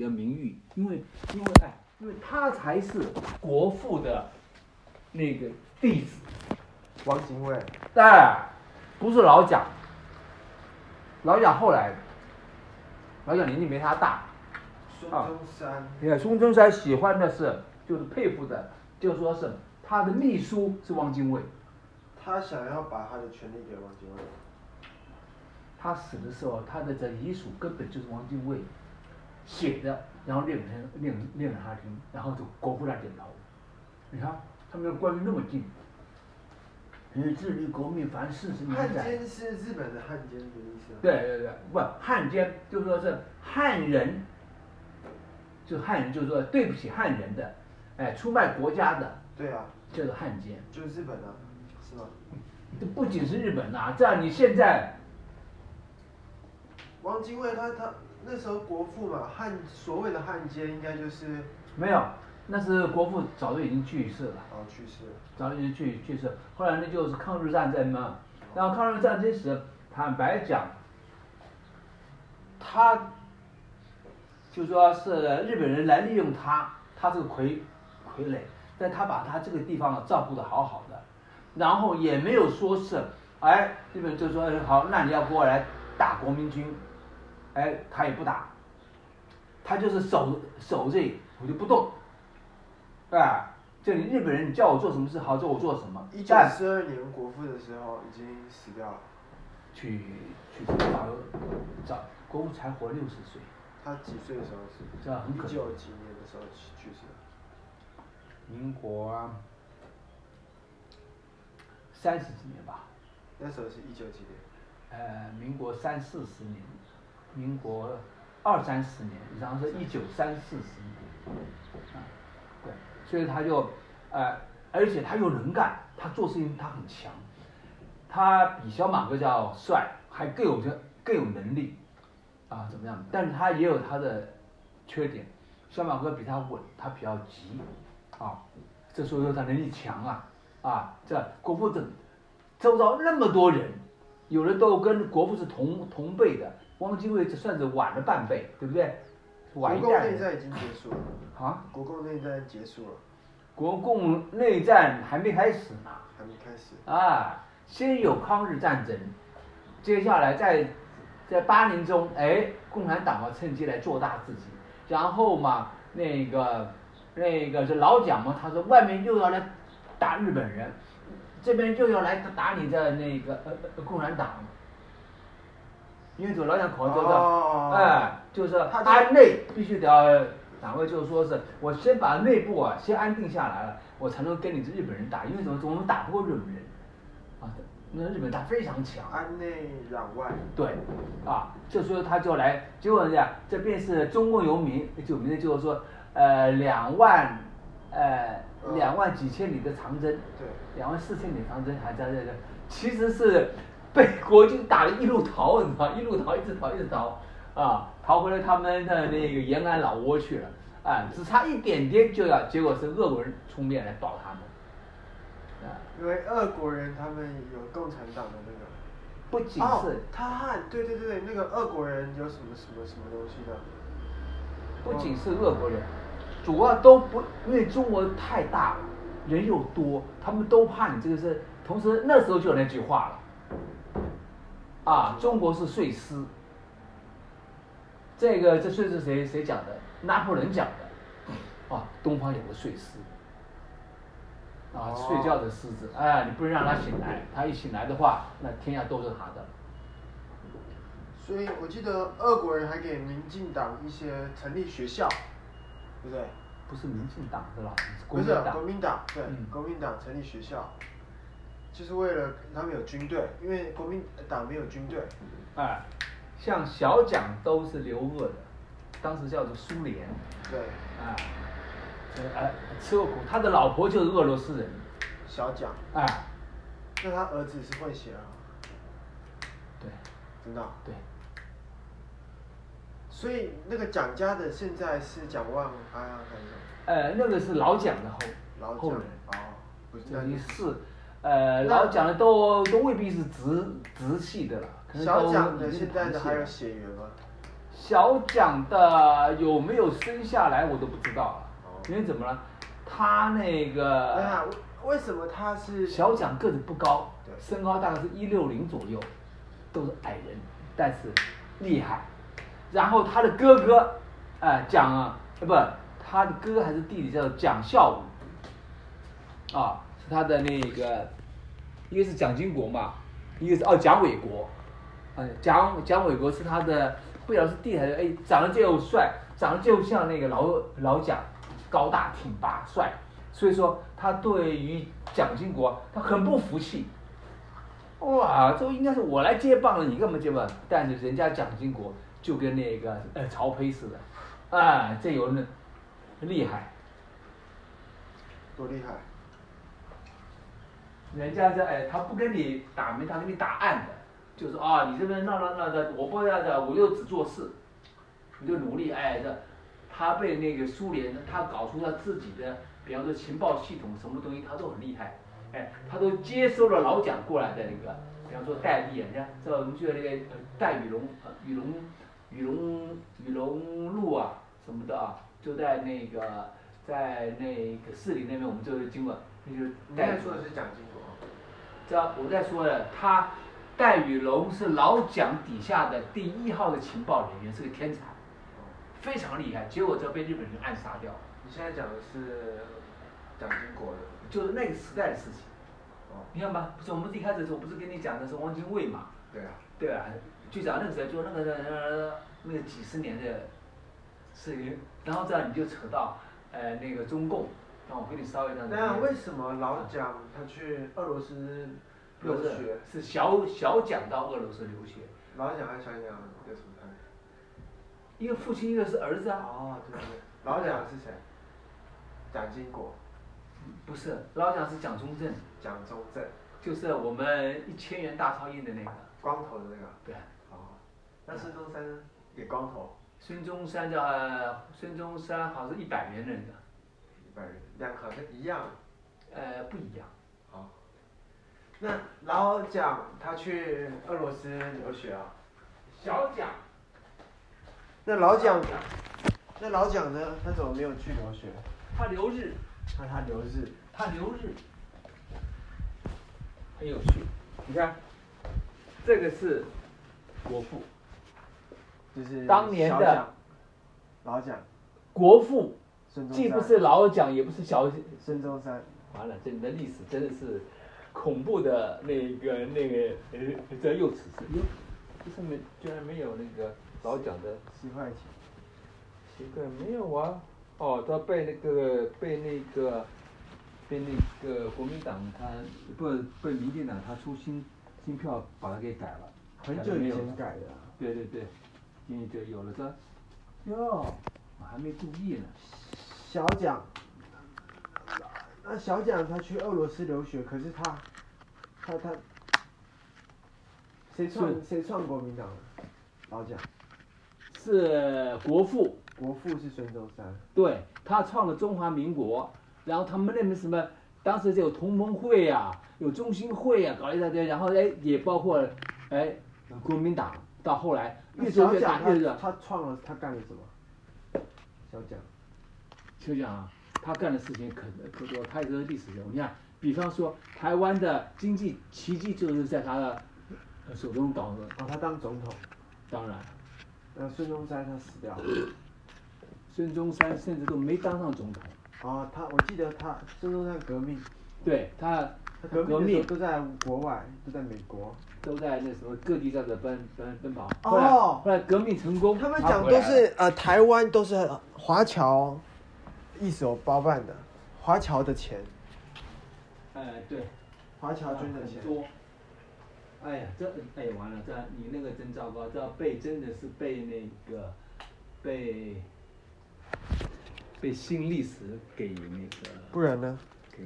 的名誉，因为因为哎，因为他才是国父的那个弟子，汪精卫，哎，不是老蒋，老蒋后来的，老蒋年纪没他大，孙中山，你看孙中山喜欢的是，就是佩服的，就说是他的秘书是汪精卫，他想要把他的权利给汪精卫，他死的时候，他的这遗属根本就是汪精卫写的，然后念给他念念给他听，然后就国父在点头。你看他们的关系那么近，日致力革命凡四十汉年载。奸是日本的汉奸的意思？对对对，不汉奸就说是汉人，就汉人就是说对不起汉人的，哎，出卖国家的对啊，叫做汉奸。就是日本的，是吧？这不仅是日本呐、这样你现在汪精卫他他那时候国父嘛，汉所谓的汉奸应该就是没有，那是国父早就已经去世了。哦去世了，早就已经去去世，后来呢就是抗日战争嘛，然后抗日战争时，坦白讲，他就说是日本人来利用他，他这个傀傀儡，但他把他这个地方照顾的好好的，然后也没有说是，哎，日本就说哎好，那你要过来打国民军，哎，他也不打，他就是守守这，我就不动，啊。就你日本人，你叫我做什么事，好做我做什么。一九但四二年国父的时候已经死掉了，去去早早国父才活六十岁，他几岁的时候死？这很可一九几年的时候去去世的，民国啊三十几年吧，那时候是一九几年？呃，民国三四十年，民国二三十年，然后是一九三四十年，啊，对，所以他就，呃，而且他又能干，他做事情他很强，他比小马哥叫帅，还更有这更有能力，啊，怎么样？但是他也有他的缺点，小马哥比他稳，他比较急，啊，这所以说他能力强啊，啊，这国父这周遭那么多人。有人都跟国父是同同辈的，汪精卫这算是晚了半辈，对不对？晚一国共代内战已经结束了，啊，国共内战结束了，国共内战还没开始呢，还没开始。啊，先有抗日战争，接下来在在八年中，哎，共产党啊趁机来做大自己，然后嘛，那个那个这老蒋嘛，他说外面又要来打日本人，这边又要来打你的那个呃呃共产党，因为这个老蒋口号叫做。哦，哎，就是说他内。必须得要党位，就是说是我先把内部啊先安定下来了，我才能跟你这日本人打，因为怎么我们打不过日本人，啊，那日本他非常强，安内攘外，对，啊，这时候他就来，结果呢，这便是中共有名有名的就是说，呃，两万，呃，两万几千里的长征，对，两万四千里长征还在这个，其实是被国军打的一路逃，你知道，一路逃，一直逃，一直逃，啊，逃回了他们的那个延安老窝去了，啊，只差一点点就要，结果是俄国人出面来保他们，啊，因为俄国人他们有共产党的那个。不仅哦是，他汉，对对对对，那个俄国人有什么什么什么东西的？不仅是俄国人，主要都不，因为中国太大了，人又多，他们都怕你这个是。同时那时候就有那句话了，啊，中国是睡狮。这个这睡是谁谁讲的？拿破仑讲的。啊，东方有个睡狮。啊，哦睡觉的狮子，哎，你不能让它醒来，它一醒来的话，那天下都是他的。所以我记得俄国人还给民进党一些成立学校，对不对？不是民进党是吧？国不是。国民党，对，嗯国民党成立学校，就是为了他们有军队，因为国民党没有军队。哎，像小蒋都是留俄的，当时叫做苏联，对，啊，这哎吃过苦，他的老婆就是俄罗斯人，小蒋，哎，那他儿子是混血啊，对。真的啊。对，所以那个蒋家的现在是蒋万安啊还是什么？呃，那个是老蒋的后老蒋后人，哦，不是，这那就一是，呃，那老蒋的都都未必是直直系的了，可能都小蒋的现在的还有血缘吗？小蒋的有没有生下来我都不知道了哦，因为怎么了？他那对啊个，为什么他是小蒋个子不高，身高大概是一六零左右，都是矮人，但是厉害。然后他的哥哥，哎、蒋啊，呃不，他的哥哥还是弟弟叫蒋孝武，啊，是他的那个，一个是蒋经国嘛，一个是哦蒋纬国，嗯，蒋蒋纬国是他的，不晓得是弟还是哎，长得就帅，长得就像那个老老蒋，高大挺拔帅，所以说他对于蒋经国他很不服气，哇，这应该是我来接棒了，你干嘛接棒？但是人家蒋经国就跟那个呃曹丕似的，啊，这有人厉害，多厉害？人家这哎，他不跟你打明，他跟你打暗的，就是啊，你这边闹闹闹的，我不要的，我就只做事，你就努力哎这，他被那个苏联，他搞出他自己的，比方说情报系统什么东西，他都很厉害，哎，他都接收了老蒋过来的那个，比方说戴笠，人家知道我们去那个戴雨龙，雨龙雨龙雨龙路啊什么的啊，就在那个在那个市里那边，我们就经过，那就是戴说的是蒋经，这我在说的，他戴雨龙是老蒋底下的第一号的情报人员，是个天才，非常厉害。结果这被日本人暗杀掉，你现在讲的是蒋经国的，就是那个时代的事情。哦，你看吧，不是我们一开始的时候，我不是跟你讲的是汪精卫嘛，对啊，对啊？就讲那个时候，就那个呃那个几十年的事情，然后这样你就扯到呃那个中共，那我跟你稍微这样。那为什么老蒋他去俄罗斯留学？是小小蒋到俄罗斯留学，老蒋还是小蒋有什么差别？一个父亲，一个是儿子啊。哦，对对对，老蒋是谁？蒋经国，不是，老蒋是蒋中正，蒋中正，就是我们一千元大钞印的那个。光头的那个。对，哦，那孙中山也光头，孙中山叫呃孙中山好像是一百元的那个，一般人两个好像一样。呃不一样。好，那老蒋他去俄罗斯留学啊？小蒋，那老蒋，那老蒋呢？他怎么没有去留学？他留日，那他留日，他留日，很有趣。你看，这个是国父，就是当年的老蒋，国父既不是老蒋，也不是小。孙中山，完了，这你的历史真的是恐怖的那个那个呃，这又此事，哟，这上面居然没有那个老蒋的。十块钱。奇怪，没有啊。哦，他被那个被那个被那个国民党他不被民进党他出新新票把它给改了，很久以前改的啊、对对对，今天就有了这，哟，我还没注意呢。小蒋，那小蒋他去俄罗斯留学，可是他，他他，谁创谁创国民党的？老蒋，是国父，国父是孙中山。对他创了中华民国，然后他们那边什么，当时就有同盟会呀、有中心会呀、搞一大堆，然后哎也包括哎国民党，到后来那越做越大，越做他他创了他干了什么？小蒋，就讲啊，他干的事情可可多，他也是历史人物。你看，比方说台湾的经济奇迹就是在他的呃手中搞的，哦，他当总统。当然，那孙中山他死掉了。孙中山甚至都没当上总统，哦，他我记得他孙中山革命，对他他革革命都在国外，都在美国。都在那什么各地在这奔奔奔跑。哦后来后来革命成功，他们讲都是呃台湾都是华侨一手包办的，华侨的钱，哎对，华侨捐的钱很。多。哎呀，这哎呀完了，这你那个真糟糕，这被真的是被那个被被新历史给那个不然呢？给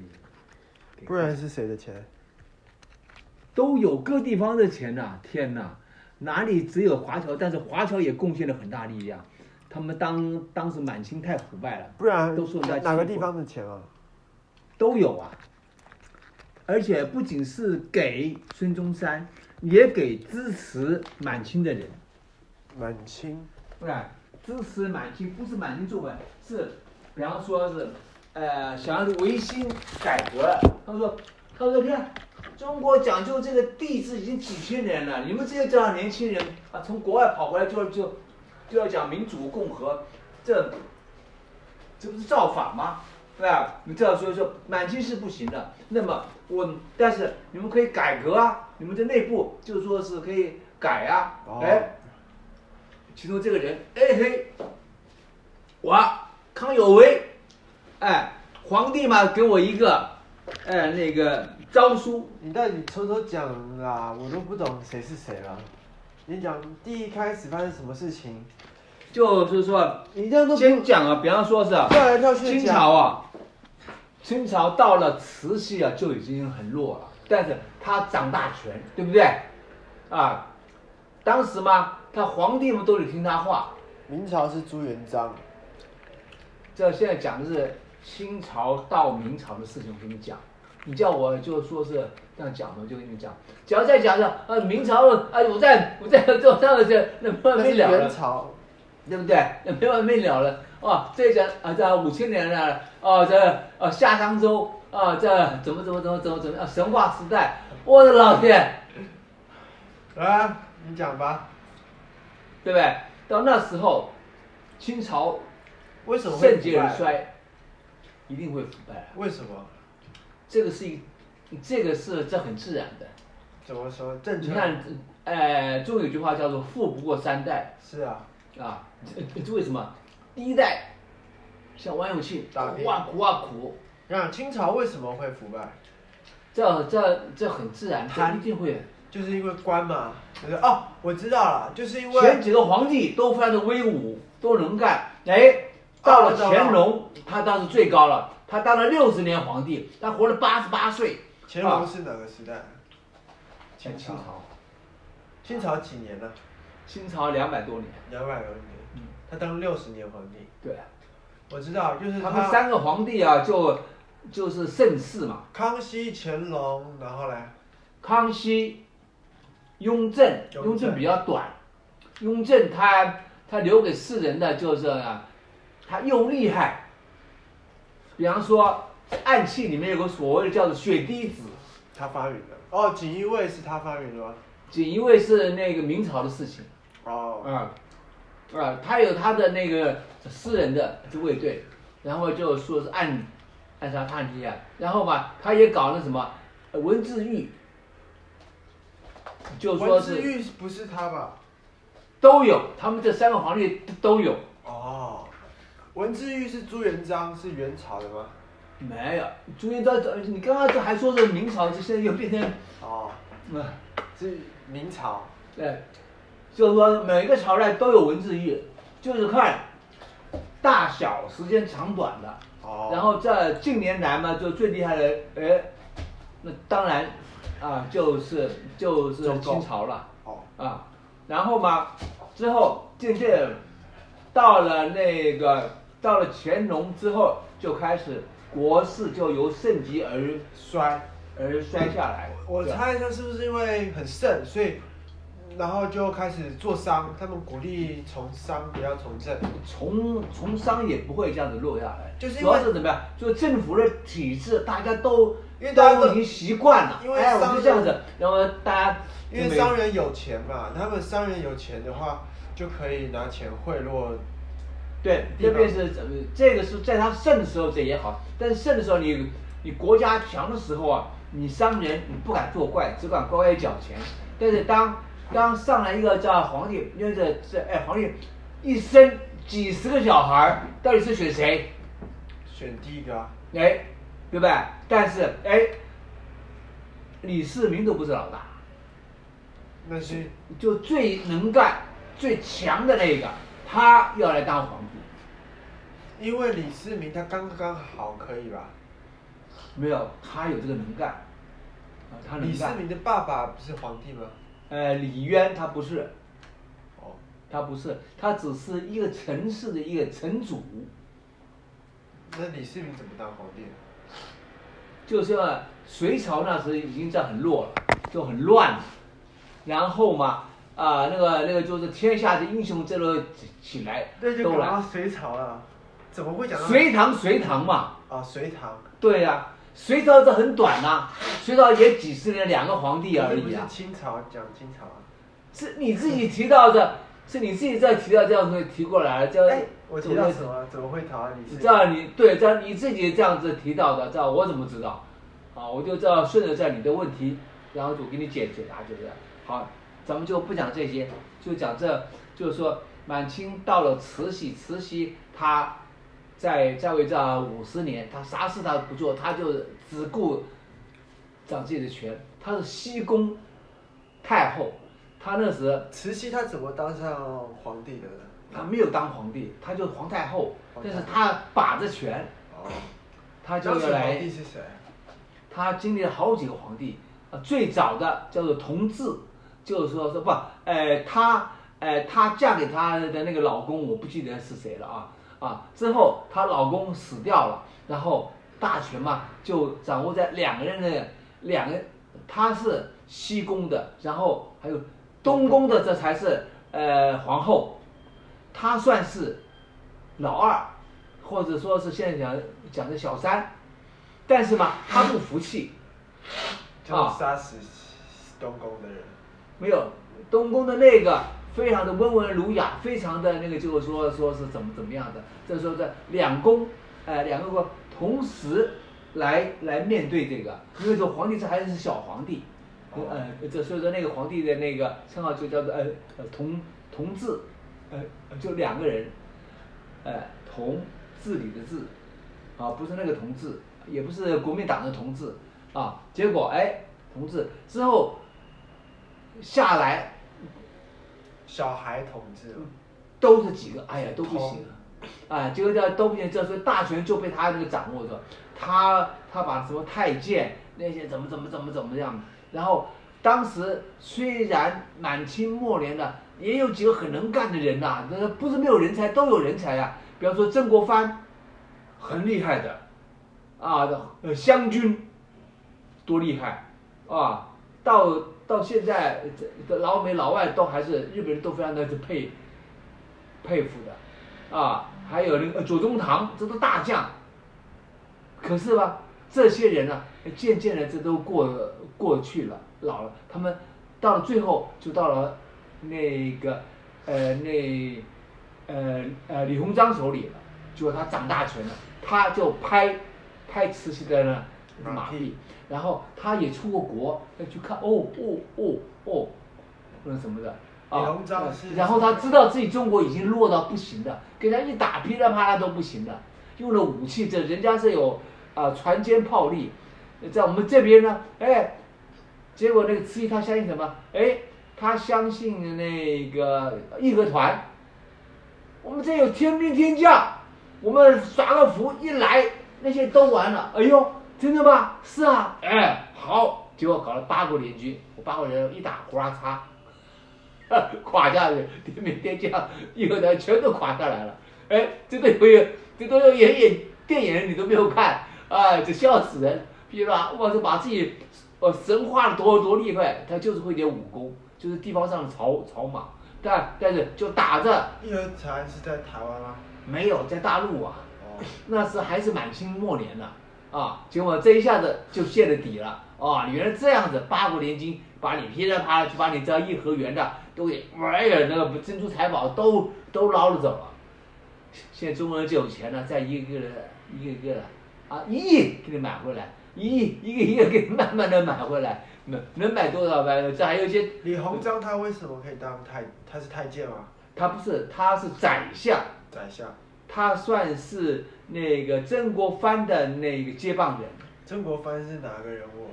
给不然是谁的钱？都有各地方的钱呐、天呐，哪里只有华侨？但是华侨也贡献了很大力量。他们当当时满清太腐败了，不然都说人家哪个地方的钱啊？都有啊。而且不仅是给孙中山，也给支持满清的人。满清不是，支持满清不是满清作为，是比方说是呃想要维新改革。他说，他说你看中国讲究这个帝制已经几千年了，你们这些这样年轻人啊，从国外跑回来就就就要讲民主共和，这这不是造反吗？对吧？你这样说说满清是不行的，那么我但是你们可以改革啊，你们的内部就说是可以改啊，哦哎，其中这个人，哎嘿，我康有为，哎，皇帝嘛给我一个，哎那个诏书，你到底偷偷讲啦，我都不懂谁是谁了。你讲第一开始发生什么事情？就是说你这样都先讲啊，比方说是啊跳来跳去清朝啊，清朝到了慈禧啊就已经很弱了，但是他掌大权，对不对？啊，当时嘛，他皇帝们都得听他话。明朝是朱元璋，这现在讲的是清朝到明朝的事情，我跟你讲。你叫我就说是这样讲的，我就跟你讲。只要再讲讲，呃，明朝啊，我在我在做这样的事，那没完没了了元。朝，对不对？那没完没了了哦，这讲啊，这五千年了哦，这啊夏商周啊，这怎么怎么怎么怎么怎么啊，神话时代，我的老天，啊，你讲吧，对不对？到那时候，清朝为什么会盛极而？衰，一定会腐败。为什么？这个是一，这个是这很自然的。怎么说？政策你看，呃，中有句话叫做“富不过三代是啊，”啊，这这为什么？第一代像王永庆，大兵苦啊苦啊苦，你看清朝为什么会腐败？这这这很自然，他一定会。就是因为官嘛，就是哦，我知道了，就是因为前为几个皇帝都非常的威武，都能干。哎，到了乾隆，他当时最高了，他当了六十年皇帝，他活了八十八岁。乾隆是哪个时代？清朝，清朝几年呢？清朝两百多年。两百多年嗯，他当六十年皇帝。对，我知道，就是他们三个皇帝啊，就就是盛世嘛，康熙、乾隆，然后嘞，康熙、雍正，雍正雍正比较短，雍正他他留给世人的就是啊，他又厉害。比方说，暗器里面有个所谓的叫做血滴子。他发明的。哦，锦衣卫是他发明的吗？锦衣卫是那个明朝的事情哦，啊啊，他有他的那个私人的自卫队，然后就说是暗暗杀叛逆啊，然后吧，他也搞那什么呃文字狱，就说文字是狱不是他吧？都有，他们这三个皇帝都有，哦，文字狱是朱元璋，是元朝的吗？没有朱元璋，你刚刚这还说是明朝，这现在又变成哦，嗯。是明朝。对，就是说每个朝代都有文字狱，就是看大小、时间长短的。哦，然后这近年来嘛，就最厉害的，哎，那当然啊，就是就是清朝了哦，啊。然后嘛，之后渐渐到了那个到了乾隆之后，就开始国势就由盛极而衰。而衰下来。我猜他是不是因为很盛，所以然后就开始做商，他们鼓励从商不要从政。从从商也不会这样子落下来，就是因为主要是怎么样？就是政府的体制，大家都因为大家都都已经习惯了，因为哎，我商就这样子，然后大家因为商人有钱嘛，他们商人有钱的话，就可以拿钱贿赂。对，地方这边是？这个是在他盛的时候这也好，但是盛的时候你你国家强的时候啊，你商人你不敢作怪，只管乖乖缴钱。但是当当上来一个叫皇帝，因为这这哎皇帝一生几十个小孩儿，到底是选谁？选第一个啊，哎，对不对？但是哎，李世民都不是老大，那是就最能干、最强的那个，他要来当皇帝。因为李世民他刚刚好可以吧？没有，他有这个能干，啊，他能李世。民的爸爸不是皇帝吗？呃，李渊他不是，哦，他不是，他只是一个城市的一个城主，那李世民怎么当皇帝？就是说隋朝那时已经这样很弱了，就很乱了。然后嘛，啊，那个那个就是天下的英雄这个起来对，就。讲到隋朝了，怎么会讲到隋唐隋唐嘛，啊？隋唐对呀、隋朝这很短呐、隋朝也几十年，两个皇帝而已啊。清朝讲清朝啊？是你自己提到的，是你自己在提到这样子提过来，这哎，我提到什么？怎么会讨论你是？这样你对，这样你自己这样子提到的，这样我怎么知道？啊，我就这样顺着在你的问题，然后就给你解解答，就这样。好，咱们就不讲这些，就讲这，就是说满清到了慈禧，慈禧她在在位这五十年，她啥事她不做，她就只顾掌自己的权，她是西宫太后，她那时慈禧她怎么当上皇帝的呢？她没有当皇帝，她就是皇太后，但是她把着权，哦，她就当时皇帝。是谁？她经历了好几个皇帝，啊，最早的叫做同治，就是说说不，呃，她，呃，她嫁给她的那个老公，我不记得是谁了啊。啊，之后她老公死掉了，然后大权嘛就掌握在两个人的两个，她是西宫的，然后还有东宫的，这才是呃皇后，她算是老二，或者说是现在讲讲的小三，但是嘛，她不服气。就啊。杀死东宫的人。没有东宫的那个非常的温文儒雅，非常的那个就是说说是怎么怎么样的，这时候在两宫，呃两个国同时来来面对这个，因为这皇帝这还是小皇帝，哦。呃这所以说那个皇帝的那个称号就叫做呃呃同同治，呃就两个人，呃同治理的治，啊不是那个同治，也不是国民党的同志啊，结果哎同治之后下来小孩统治，都是几个，哎呀都不行了，哎，结果叫都不行，这时候大权就被他那个掌握着，他他把什么太监那些怎么怎么怎么怎么样，然后当时虽然满清末年的也有几个很能干的人呐、那不是没有人才，都有人才啊，比方说曾国藩，很厉害的，啊，呃湘军，多厉害，啊，到到现在这老美老外都还是日本人都非常的佩佩服的，啊，还有那个左宗棠，这都大将。可是吧，这些人呢、渐渐的这都过过去了，老了，他们到了最后就到了那个呃那呃呃李鸿章手里了，结果他掌大权了，他就拍拍慈禧的呢马屁，然后他也出过国，要去看哦哦哦哦，那什么的。啊然后他知道自己中国已经弱到不行的，给他一打噼里啪啦都不行的，用了武器，这人家是有啊、船坚炮利，在我们这边呢，哎，结果那个慈禧她相信什么？哎，她相信那个义和团，我们这有天兵天将，我们耍个符一来，那些都完了。哎呦，真的吗？是啊，哎，好，结果搞了八国联军，我八国联军一打，呼啦嚓。垮下去，天兵天将、义和团全都垮下来了。哎，这个有这都有演演电影你都没有看，啊，这笑死人。比如说，我是把自己呃神化了多多厉害，他就是会点武功，就是地方上的草草莽，但但是就打着义和团是在台湾吗？没有在大陆啊，哦，那是还是满清末年呢，啊，结果这一下子就泄了底了，啊，原来这样子，八国联军把你噼里啪啦就把你这颐和园的都给，哎呀，那个珍珠财宝都都捞了走了。现在中国人就有钱了，再一个一个的一个个的啊，一亿给你买回来，一亿一个一个给你慢慢的买回来，能能买多少买？这还有一些，李鸿章他为什么可以当太？他是太监吗？他不是，他是宰相。宰相。他算是那个曾国藩的那个接棒人。曾国藩是哪个人物？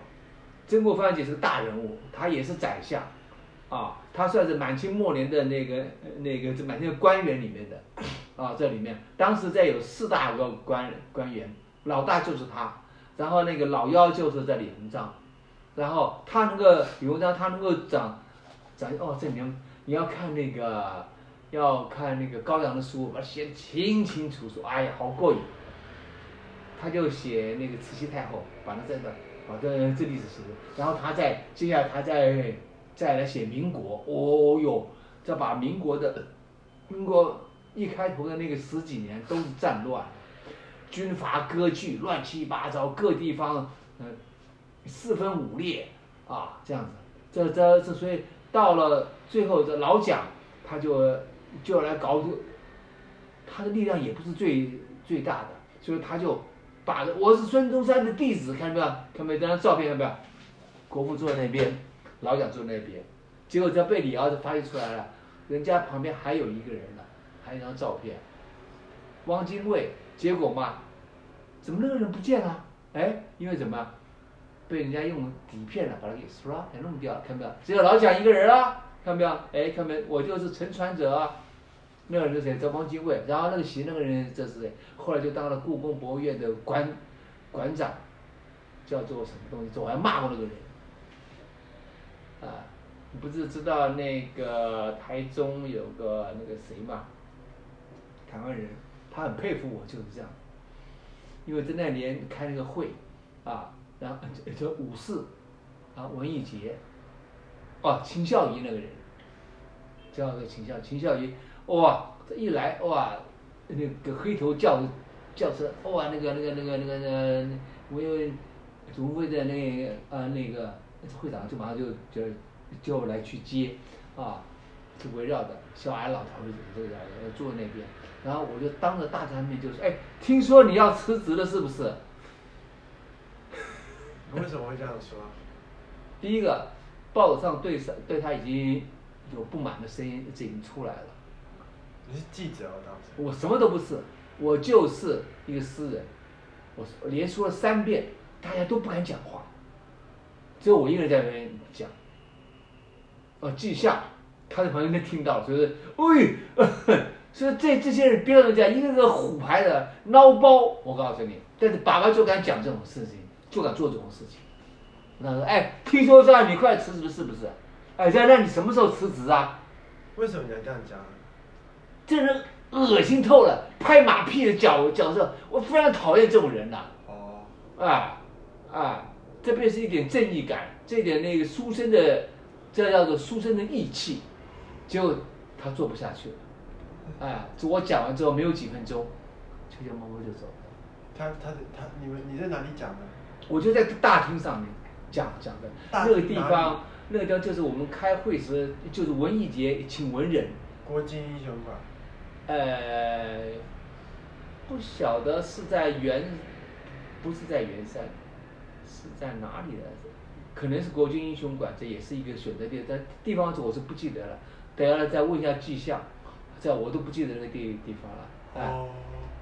曾国藩也是个大人物，他也是宰相，啊，他算是满清末年的那个呃那个这满清的官员里面的，啊，这里面。当时在有四大个官官员，老大就是他，然后那个老幺就是在李鸿章，然后他能够李鸿章他能够掌掌哦，这里面你要看那个要看那个高阳的书，把它写得清清楚楚，哎呀，好过瘾。他就写那个慈禧太后，把它这个把这这历史写的，然后他再接下来他再再来写民国，哦哟，再把民国的民国一开头的那个十几年都是战乱，军阀割据，乱七八糟，各地方呃四分五裂啊，这样子，这这这所以到了最后这老蒋他就就要来搞，他的力量也不是最最大的，所以他就把我是孙中山的弟子，看到没有？看到没有？这张照片看到没有？国父坐在那边，老蒋坐在那边，结果这被李敖就发现出来了，人家旁边还有一个人呢，还有一张照片，汪精卫，结果嘛，怎么那个人不见了？哎，因为怎么？被人家用底片了，把他给刷给弄掉了，看到没有？只有老蒋一个人了，看到没有？哎，看到没有？我就是沉船者啊，那个人是谁？叫汪精卫。然后那个写那个人这是谁？后来就当了故宫博物院的馆馆长，叫做什么东西？我还骂过那个人。啊，你不是知道那个台中有个那个谁嘛？台湾人，他很佩服我，就是这样。因为在那年开那个会，啊。然后叫武士，啊，文艺节，哦，秦孝仪那个人，叫个秦孝秦孝仪，哇，这一来哇，那个黑头轿轿车，哇，那个那个那个那个那，我有组委会的那啊那个会长就马上就就叫我来去接，啊，就围绕着小矮老头子这个坐那边，然后我就当着大家面就说，哎，听说你要辞职了是不是？为什么会这样说？第一个，报纸上对上对他已经有不满的声音，已经出来了。你是记者，我当时。我什么都不是，我就是一个诗人。我连说了三遍，大家都不敢讲话，只有我一个人在那边讲。哦，记下，他在旁边听到，所以，哎，所以这这些人别人家一个个虎牌的孬包，我告诉你，但是爸爸就敢讲这种事情。就敢做这种事情，他说：“哎，听说这样你快辞职是不是？哎，这样那你什么时候辞职啊？”为什么你要这样讲？这人恶心透了，拍马屁的角角色，我非常讨厌这种人呐。哦。啊啊，这便是一点正义感，这点那个书生的，这叫做书生的义气，结果他做不下去了。哎，我讲完之后没有几分钟，悄悄摸摸就走了。他他他，你们你在哪里讲的？我就在大厅上面讲讲的，那个地方，那个地方就是我们开会时，就是文艺节请文人。国金英雄馆。呃，不晓得是在圆，不是在圆山，是在哪里的？可能是国军英雄馆，这也是一个选择地，但地方我是不记得了。等下来再问一下迹象，在我都不记得那个地地方了。啊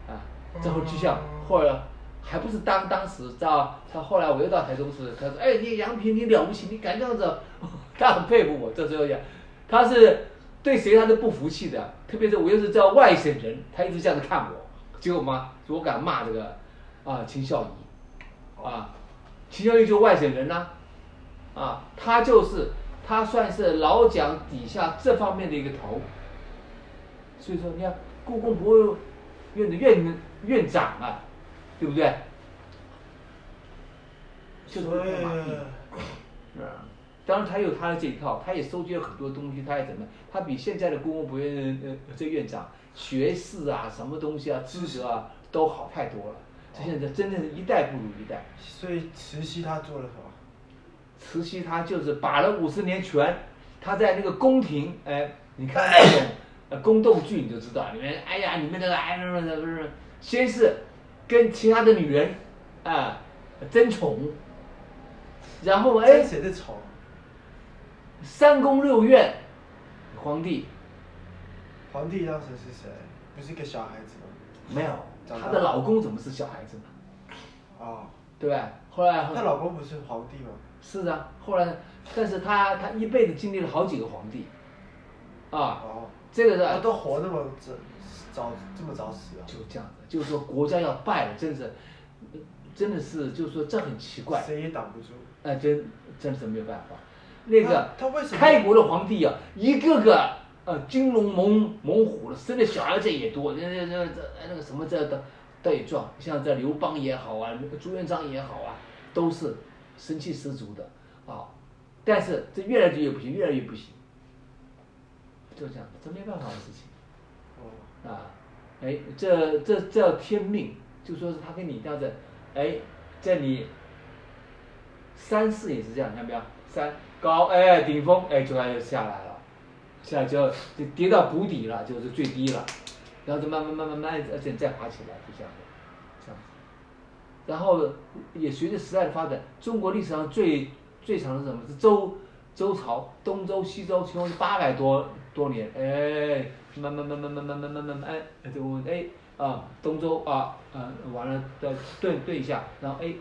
啊，这后迹象后来。还不是当当时知道？他后来我又到台中市，他说：“哎，你杨平你了不起，你敢这样子？” 他很佩服我。这时候讲，他是对谁他都不服气的，特别是我又是叫外省人，他一直这样子看我。结果嘛，我敢骂这个啊秦孝仪啊，秦孝仪就外省人呐啊，他就是他算是老蒋底下这方面的一个头。所以说，你看故宫博物院的院院长啊。对不对？就是马屁，是吧？当然他有他的这一套，他也收集了很多东西，他也怎么？他比现在的故宫博物院呃这院长学士啊，什么东西啊，知识啊，都好太多了。这现在真的是一代不如一代。所以慈禧她做了什么？慈禧她就是把了五十年权，她在那个宫廷，哎，你看那种呃宫斗剧你就知道，里面哎呀，里面那个哎不是不是，先是。跟其他的女人啊争宠，然后哎，谁的宠？三宫六院，皇帝。皇帝当时是谁？不是个小孩子吗？没有，她的老公怎么是小孩子呢？哦，对吧？后来她老公不是皇帝吗？是啊，后来，但是她她一辈子经历了好几个皇帝，啊，哦，这个是都活那么早早这么早死啊？就这样子。就是说国家要败了，真是，真的是，就是说这很奇怪。谁也挡不住。哎，真真是没有办法。那个他为什么开国的皇帝啊，一个个呃金龙猛猛虎的，生的小孩子也多，那那那这那个什么这的都也壮，像这刘邦也好啊，那个朱元璋也好啊，都是神气十足的啊。但是这越来越不行，越来越不行，就这样，这没办法的事情。哦，啊，哎，这这这叫天命，就说是他跟你这样子，哎，在你三四也是这样，看到没有？三高哎顶峰哎就开始下来了，下来就就跌到谷底了，就是最低了，然后就慢慢慢慢慢慢而且再爬起来，就这样的，这样子。然后也随着时代的发展，中国历史上最最长的是什么？是周周朝，东周、西周，其中是八百多多年，哎，慢慢慢慢慢慢慢慢慢慢，哎，这个哎啊，东周啊啊，完了再顿顿一下，然后哎，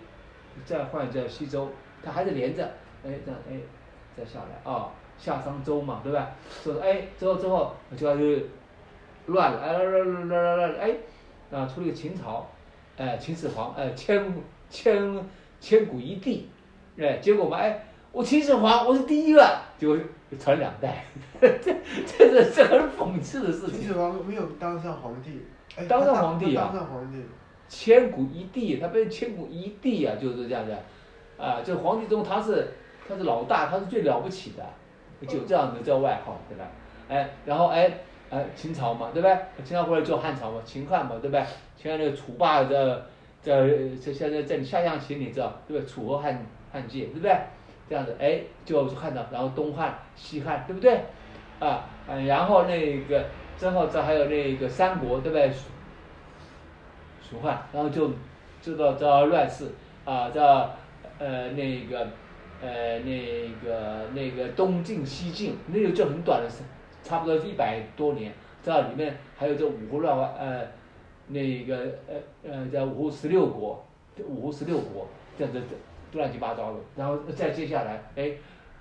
再换一下西周，它还是连着，哎这样哎，再下来啊，夏商周嘛，对吧？说哎之后之后就要是乱了，哎乱乱乱乱乱，哎啊出了个秦朝。哎，秦始皇，哎，千千千古一帝，哎，结果嘛，哎，我秦始皇我是第一个，就传两代，这这是这很讽刺的事情。秦始皇没有当上皇帝，哎当上皇帝啊当上皇帝，千古一帝，他被千古一帝啊，就是这样的，啊，这皇帝中他是他是老大，他是最了不起的，就这样子叫外号，对吧？哎，然后哎，哎，秦朝嘛，对不对？秦朝过来做汉朝嘛，秦汉嘛，对不对？秦汉那个楚霸这这这现在在你下象棋，你知道对不对？楚河汉汉界，对不对？这样子，哎，就看到，然后东汉、西汉，对不对？啊，嗯，然后那个之后这还有那个三国，对不对？蜀汉，然后就知道这乱世啊，这呃那个呃那个那个东晋西晋，那个就很短的时，差不多一百多年。这里面还有这五胡乱华，呃，那个呃呃叫五胡十六国，五胡十六国，这这这乱七八糟的。然后再接下来，哎，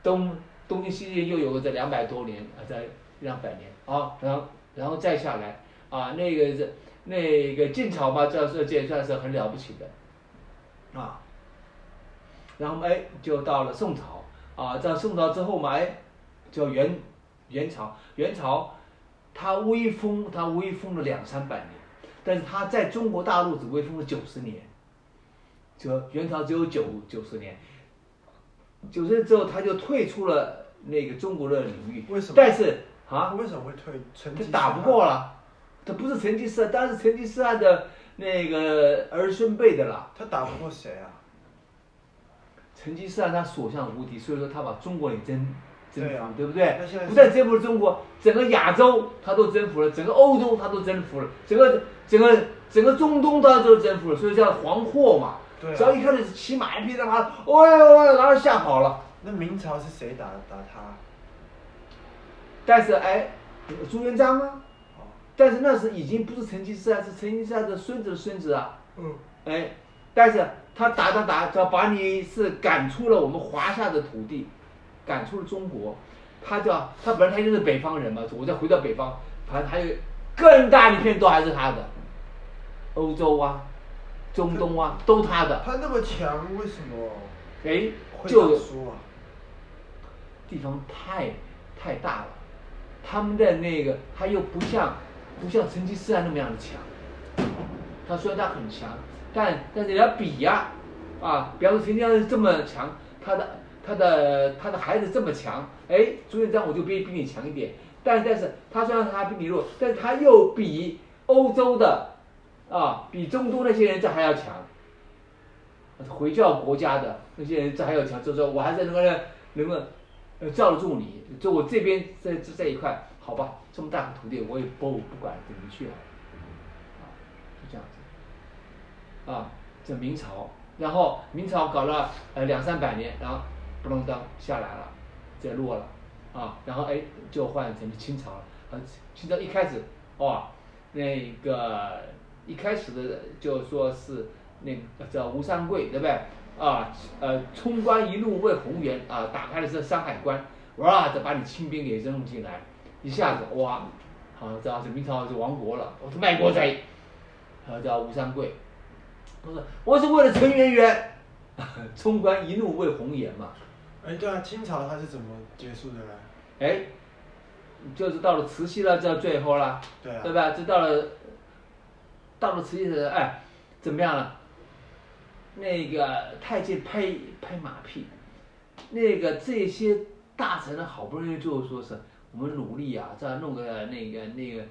东东晋西晋又有个这两百多年啊，在两百年啊，然后然后再下来啊，那个是。那个晋朝嘛，这是这也算是很了不起的，啊，然后哎，就到了宋朝，啊，在宋朝之后嘛，哎，叫元元朝，元朝，它威风，它威风了两三百年，但是它在中国大陆只威风了九十年，就元朝只有九九十年，九十年之后他就退出了那个中国的领域，为什么但是啊，他为什么会退？他打不过了，他不是成吉思汗，当然是成吉思汗的那个儿孙辈的啦。他打不过谁啊？成吉思汗他所向无敌，所以说他把中国也征征服，对啊对不对不但征服了中国，整个亚洲他都征服了，整个欧洲他都征服了，整个整个整个中东他都征服了，所以叫黄祸嘛。对只要啊。一开始骑马一匹的马，哎呦哎呦，然后吓跑了。那明朝是谁打打他？但是哎，朱元璋啊，哦，但是那时已经不是成吉思汗，是成吉思汗的孙子的孙子啊。嗯，哎，但是他打打打，只要把你是赶出了我们华夏的土地，赶出了中国，他叫他本来他就是北方人嘛，我再回到北方，反正还有更大一片都还是他的，欧洲啊，中东啊都他的，他那么强，为什么哎，就？地方太太大了，他们的那个他又不像不像成吉思汗那么样的强，他虽然他很强，但但是你要比呀、啊，比方说成吉思汗这么强，他的他的他的孩子这么强，哎，朱元璋我就比比你强一点，但但是他虽然他比你弱，但是他又比欧洲的啊，比中东那些人这还要强。回教国家的那些人这还要强，就是说我还是能够能够呃罩得住你，就我这边在这这一块，好吧，这么大个土地我也不不管怎么去了，啊，就这样子，啊，这明朝，然后明朝搞了呃两三百年，然后不隆当下来了，这落了，啊，然后哎就换成清朝了，啊，清朝一开始哇，那个一开始的就说是那个叫吴三桂对不对？啊，呃，冲关一路为红颜啊，打开了这山海关，哇，再把你清兵给扔进来，一下子哇，好，知道这明朝就亡国了，我是卖国贼，啊，叫吴三桂，我是为了陈圆圆，冲冠一怒为红颜嘛，哎，对啊，清朝它是怎么结束的呢？哎，就是到了慈禧了，这最后了。对啊，对吧？就到了，到了慈禧的哎，怎么样了？那个太监拍拍马屁，那个这些大臣呢，好不容易就是说是我们努力啊，这样弄个那个那个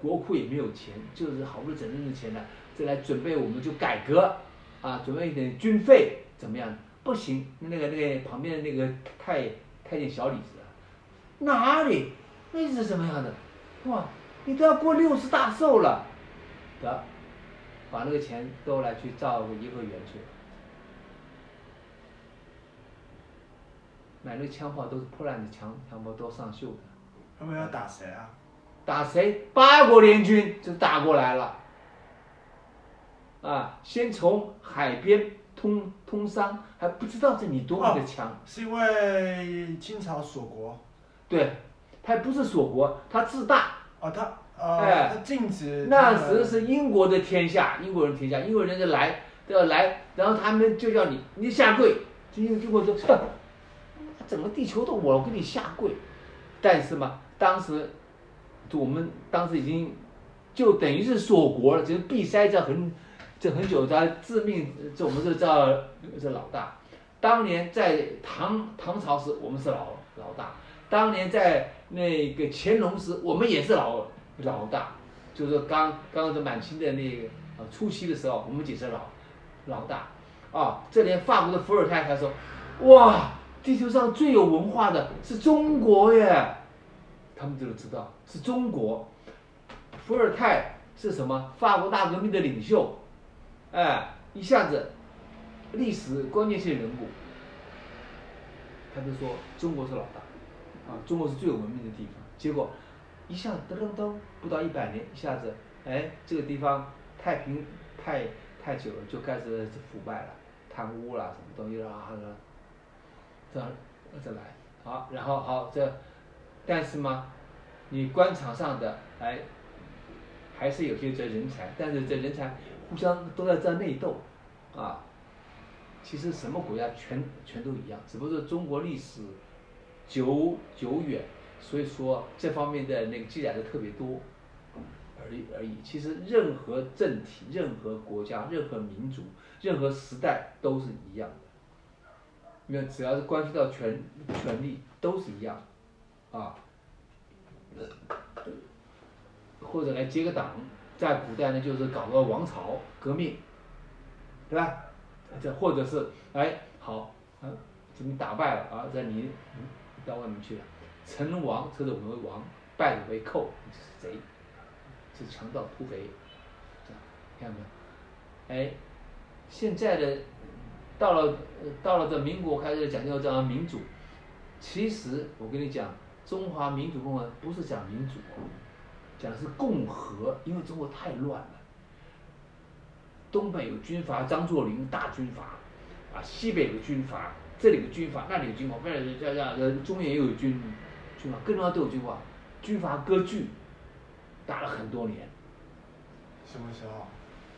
国库也没有钱，就是好不容易整点钱呢，再来准备我们就改革啊，准备一点军费怎么样？不行，那个那个旁边的那个太太监小李子，哪里？那是什么样的？哇，你都要过六十大寿了，得，把那个钱都来去造个颐和园去。买那个枪炮都是破烂的枪枪炮，都上锈的。他们要打谁啊？打谁？八国联军就打过来了。啊，先从海边通通商，还不知道这里多么的强。是因为清朝锁国。对，他不是锁国，他自大。哦，他呃，哎他禁止。那时是英国的天下，英国人天下，英国人就来，都要来，然后他们就叫你，你下跪。就英国说，哼，整个地球都我，我给你下跪。但是嘛，当时，就我们当时已经，就等于是锁国了，就是闭塞在很，这很久，他致命，这我们是叫是老大。当年在唐唐朝时，我们是老老大；当年在那个乾隆时，我们也是老老大。就是刚刚这满清的那个呃初期的时候，我们也是老老大。啊，这连法国的伏尔泰他说，哇，地球上最有文化的是中国耶，他们就知道是中国。伏尔泰是什么？法国大革命的领袖，哎，一下子历史关键性人物，他就说中国是老大，啊，中国是最有文明的地方。结果一下噔噔噔，不到一百年，一下子，哎，这个地方太平太太久了，就开始腐败了。贪污啦，什么东西啦，这这来好，然后好这，但是嘛，你官场上的哎，还是有些这人才，但是这人才互相都在在内斗，啊，其实什么国家全全都一样，只不过是中国历史久久远，所以说这方面的那个记载的特别多而已而已。其实任何政体、任何国家、任何民族。任何时代都是一样的，因为只要是关系到权权力，都是一样，啊，或者来接个党，在古代呢就是搞个王朝革命，对吧？这或者是哎好，啊，这你打败了啊，这你到外面去了，成王称之为王，败者为寇，你是贼，是强盗土匪，这样看到没有？哎。现在的到了到了这民国开始讲究这样民主，其实我跟你讲，中华民主共和国不是讲民主，讲的是共和，因为中国太乱了。东北有军阀张作霖大军阀，啊，西北有军阀，这里有军阀，那里有军阀，外来这样呃中原也有军军阀，各地方都有军阀，军阀割据，打了很多年。什么时候？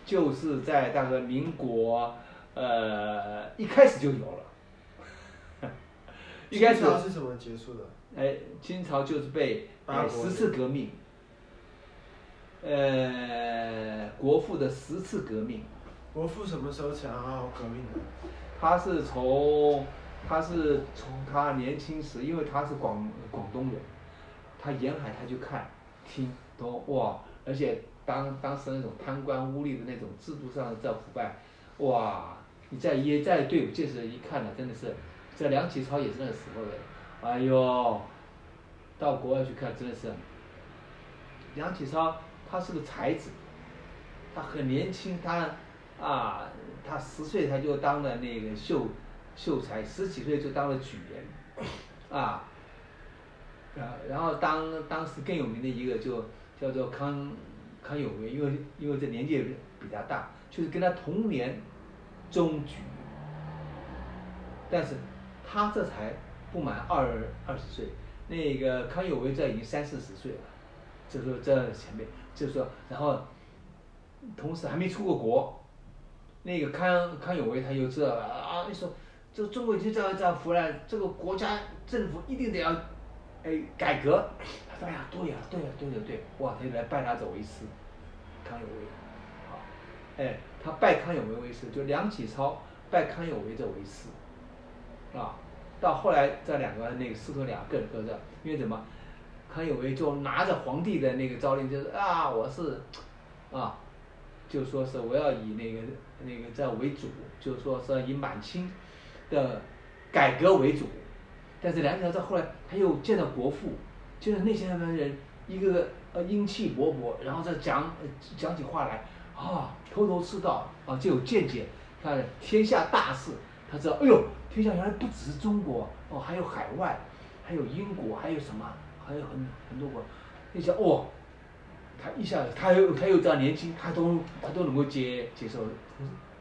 就是在大概民国，呃，一开始就有了。一开始是什么结束的？哎，清朝就是被哎十次革命，呃，国父的十次革命。国父什么时候想要革命的？他是从，他是从他年轻时，因为他是广广东人，他沿海他就看，听都哇，而且。当当时那种贪官污吏的那种制度上的这腐败，哇！你在也在队伍建设一看呢，真的是，这梁启超也是那个时候的，哎呦，到国外去看真的是，梁启超他是个才子，他很年轻，他啊，他十岁他就当了那个秀秀才，十几岁就当了举人，啊，啊，然后当当时更有名的一个就叫做康。康有为，因为因为这年纪比他大，就是跟他同年中举，但是他这才不满二二十岁，那个康有为这已经三四十岁了，就说这前辈，就是说，然后同时还没出过国，那个康康有为他又这啊，一说这中国已经这样这样腐烂，这个国家政府一定得要。哎，改革，他说：“哎呀，对呀，对呀，对对对，哇，他就来拜他做为师，康有为，好，哎，他拜康有为为师，就梁启超拜康有为这为师，啊，到后来这两个那个师徒俩各各着，因为什么？康有为就拿着皇帝的那个诏令，就是啊，我是，啊，就说是我要以那个那个这为主，就说是以满清的改革为主。但是梁启超在后来他又见到国父，见到那些人一个个呃英气勃勃，然后再讲讲起话来啊头头是道啊就有见解，看天下大事，他知道哎呦天下原来不只是中国哦，还有海外，还有英国，还有什么？还有很很多个，你想哦，他一下子他又他又这样年轻，他都他都能够接接受，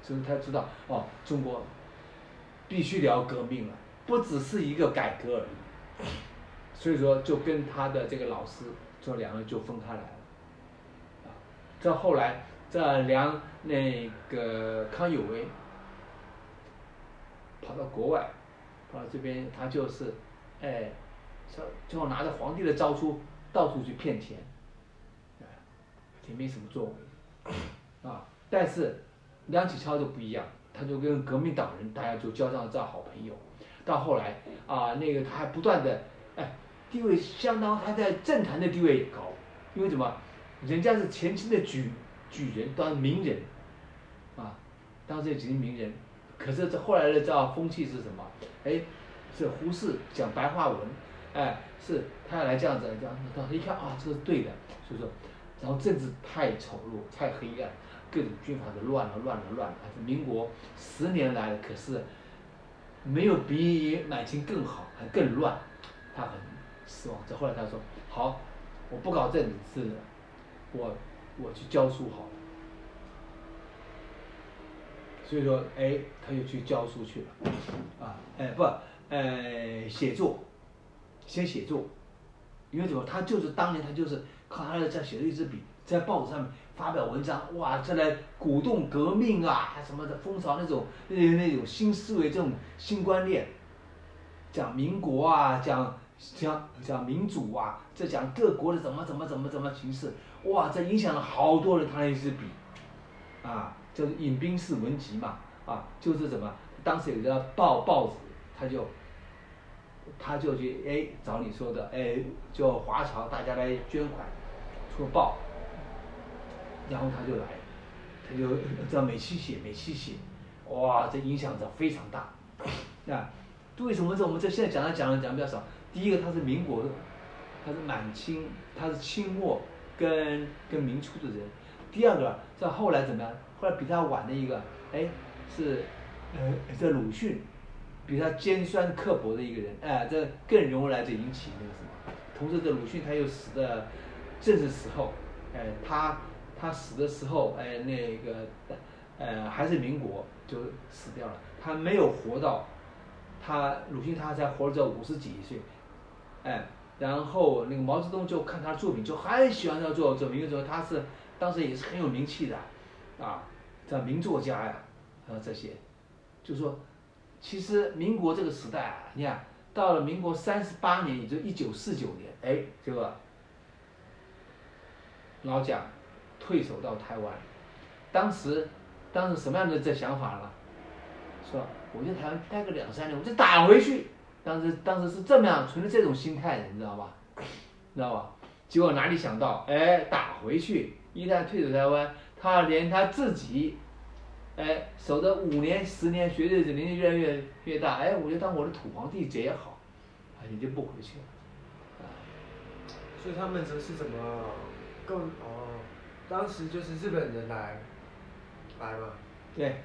所以他知道哦，中国必须得要革命了，不只是一个改革而已，所以说就跟他的这个老师这两个就分开来了，啊，这后来这梁那个康有为跑到国外，跑到这边他就是哎。最后拿着皇帝的诏书到处去骗钱，也没什么作为，啊！但是梁启超就不一样，他就跟革命党人大家就交上了这好朋友。到后来啊，那个他还不断的哎，地位相当，他在政坛的地位也高，因为什么？人家是前期的举举人，当名人，啊，当时几名名人。可是这后来的这风气是什么？哎，是胡适讲白话文。哎，是他要来这样子，这样子到他一看啊，这是对的，所以说，然后政治太丑陋，太黑暗，各种军阀都乱了，乱了，乱了。民国十年来可是没有比满清更好，还更乱，他很失望。这后来他说，好，我不搞政治，我我去教书好了。所以说，哎，他就去教书去了，啊，哎不，哎写作。先写作，因为什么？他就是当年他就是靠他的这写的一支笔，在报纸上面发表文章，哇，这来鼓动革命啊，什么的风潮那种那那种新思维，这种新观念，讲民国啊，讲讲讲民主啊，这讲各国的怎么怎么怎么怎么形势，哇，这影响了好多人，他那一支笔，啊，就是引兵式文集嘛，啊，就是怎么，当时有个报报纸，他就。他就去哎找你说的哎，叫华侨大家来捐款出报，然后他就来，他就这每期写每期写，哇，这影响着非常大，啊，为什么这我们这现在讲的讲的讲比较少？第一个他是民国的，他是满清，他是清末跟跟明初的人。第二个在后来怎么样？后来比他晚的一个哎是呃这鲁迅。比他尖酸刻薄的一个人，哎，这更容易来这引起那个什么。同时，这鲁迅他又死的正是时候，哎，他他死的时候，哎，那个呃还是民国就死掉了，他没有活到他鲁迅他才活了五十几岁，哎，然后那个毛泽东就看他的作品就很喜欢他作作品，因为说，他是当时也是很有名气的，啊，这名作家呀，啊这些，就说。其实民国这个时代啊，你看到了民国三十八年，也就一九四九年，哎，这个老蒋退守到台湾，当时当时什么样的这想法呢？说我在台湾待个两三年，我就打回去。当时当时是这么样，存着这种心态的，你知道吧？知道吧？结果哪里想到，哎，打回去，一旦退守台湾，他连他自己。哎，守着五年、十年，学的年纪越来越越大，哎，我就当我的土皇帝这也好，啊，你就不回去了，啊。所以他们则是怎么更哦？当时就是日本人来来嘛。对，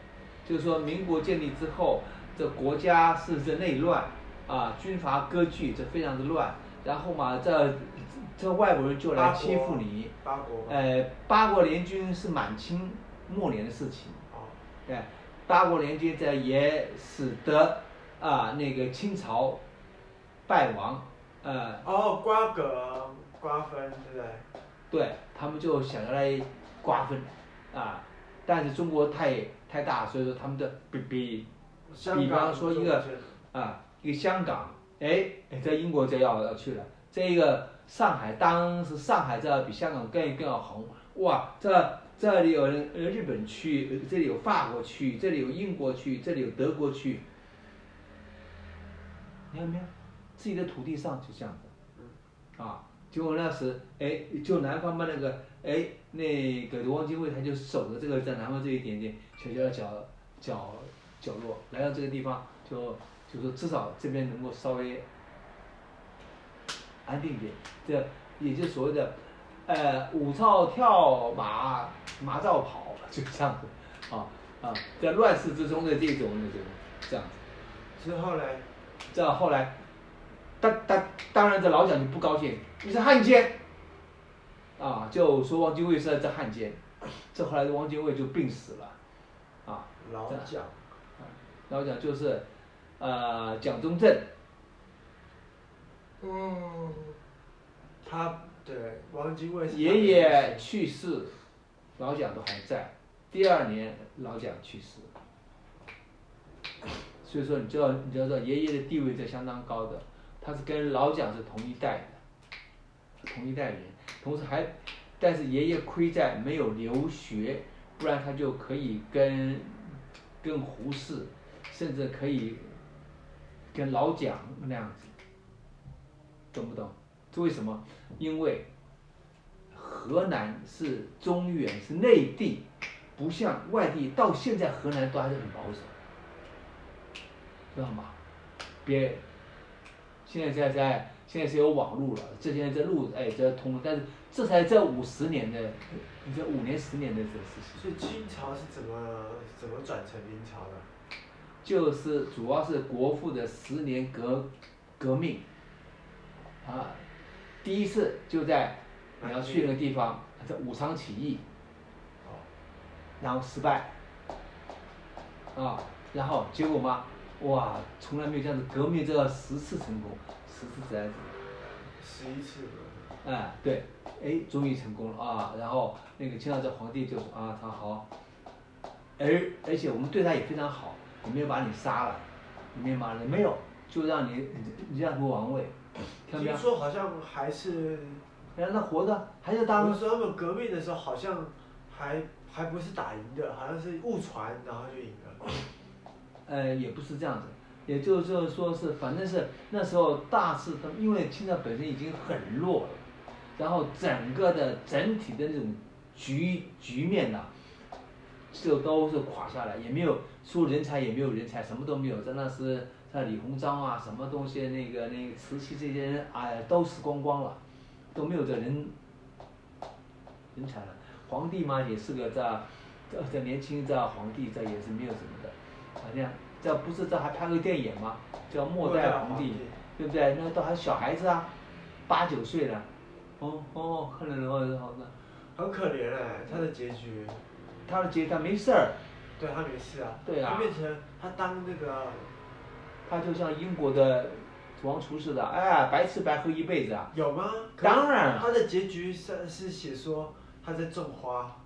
就是说民国建立之后，这国家是这内乱，啊，军阀割据，这非常的乱。然后嘛，这这外国人就来欺负你。八国。呃，八国联军是满清末年的事情。对，八国联军这也使得啊那个清朝败亡，呃。哦，瓜葛瓜分，对不对？对他们就想要来瓜分，啊，但是中国太太大，所以说他们的比比，比方说一个啊一个香港，哎，在英国就要要去了，这个上海当时上海这比香港更更要红，哇，这。这里有人，呃，日本区，这里有法国区，这里有英国区，这里有德国区，你看没有？自己的土地上就这样子，啊，结果那时，哎，就南方嘛那个，哎，那个汪精卫他就守着这个在南方这一点点小小的角角角落，来到这个地方，就就说至少这边能够稍微安定一点，这也就所谓的，呃，舞照跳马，马照跑，就这样子，啊啊，在乱世之中的这种那种这样子。之后来，这后来。当当当然，这老蒋就不高兴，你是汉奸，啊，就说汪精卫是这汉奸，这后来汪精卫就病死了，啊，老蒋，老蒋就是，呃，蒋中正，嗯，他对王精卫爷爷去世，老蒋都还在，第二年老蒋去世，所以说你知道你知道爷爷的地位是相当高的。他是跟老蒋是同一代的，同一代人，同时还，但是爷爷亏在没有留学，不然他就可以跟，跟胡适，甚至可以，跟老蒋那样子，懂不懂？这为什么？因为，河南是中原是内地，不像外地，到现在河南都还是很保守，知道吗？别。现在在在，现在是有网络了，这现在这路哎这通了，但是这才这五十年的，你这五年十年的这事情。所以清朝是怎么怎么转成明朝的？就是主要是国父的十年革革命，啊，第一次就在你要去那个地方，这武昌起义，然后失败，啊，然后结果嘛。哇，从来没有这样子革命，这个十次成功，十次这样子。十一次。哎，对，哎，终于成功了啊！然后那个清朝这皇帝就说啊，他好，而而且我们对他也非常好，也没有把你杀了，没有骂人，没有，就让你你让出王位。听说好像还是，让他活着，还是当。时候他们革命的时候好像还还不是打赢的，好像是误传，然后就赢了。呃，也不是这样子，也就是说是，反正是那时候大势，因为清朝本身已经很弱了，然后整个的整体的那种局局面呐，就都是垮下来，也没有出人才，也没有人才，什么都没有。在那时，像李鸿章啊，什么东西，那个那个慈禧这些人，哎，都死光光了，都没有这人人才了。皇帝嘛，也是个这这这年轻这皇帝，这也是没有什么的。好像这不是这还拍个电影吗？叫《末代皇帝》，对不对？那都还小孩子啊，八九岁了，哦哦，看了然后然后呢？很可怜哎，他的结局。他的结他没事儿。对他没事啊。对啊。就变成他当那个，他就像英国的王储似的，哎，白吃白喝一辈子啊。有吗？当然。他的结局是是写说他在种花。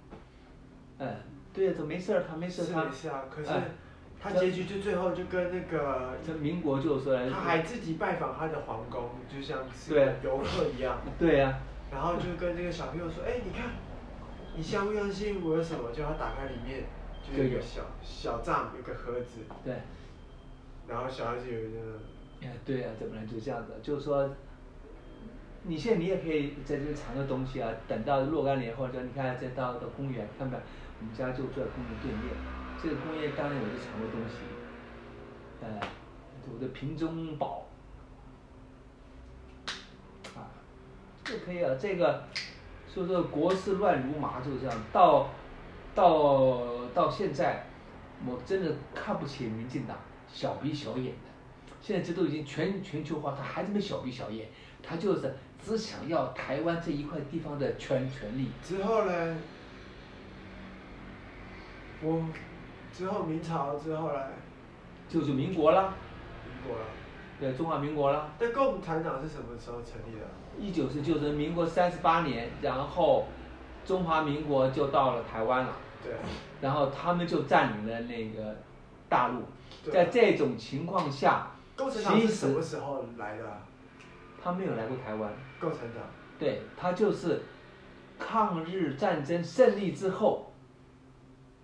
嗯，对呀，这没事儿，他没事他。是没事啊，可是。他结局就最后就跟那个，这民国就是，他还自己拜访他的皇宫，就像是游客一样。对呀。然后就跟那个小朋友说：“哎，你看，你相不相信我有什么？”就他打开里面，就有小小帐，有个盒子。对。然后小孩子有一个。哎，对呀，怎么能就这样子，就是说，你现在你也可以在这藏个东西啊，等到若干年后，就你看再到到公园，看到我们家就住在公园对面。这个公园当年我就藏过东西，呃，我的瓶中宝，啊，这可以啊，这个，所以说国事乱如麻就是这样，到，到到现在，我真的看不起民进党，小鼻小眼的，现在这都已经全全球化，他还这么小鼻小眼，他就是只想要台湾这一块地方的权权利。之后呢，我。之后明朝之后呢，就是民国了。民国了。对，中华民国了。那共产党是什么时候成立的？一九是就是民国三十八年，然后中华民国就到了台湾了。对。然后他们就占领了那个大陆，在这种情况下，共产党是什么时候来的？他没有来过台湾。共产党。对他就是抗日战争胜利之后。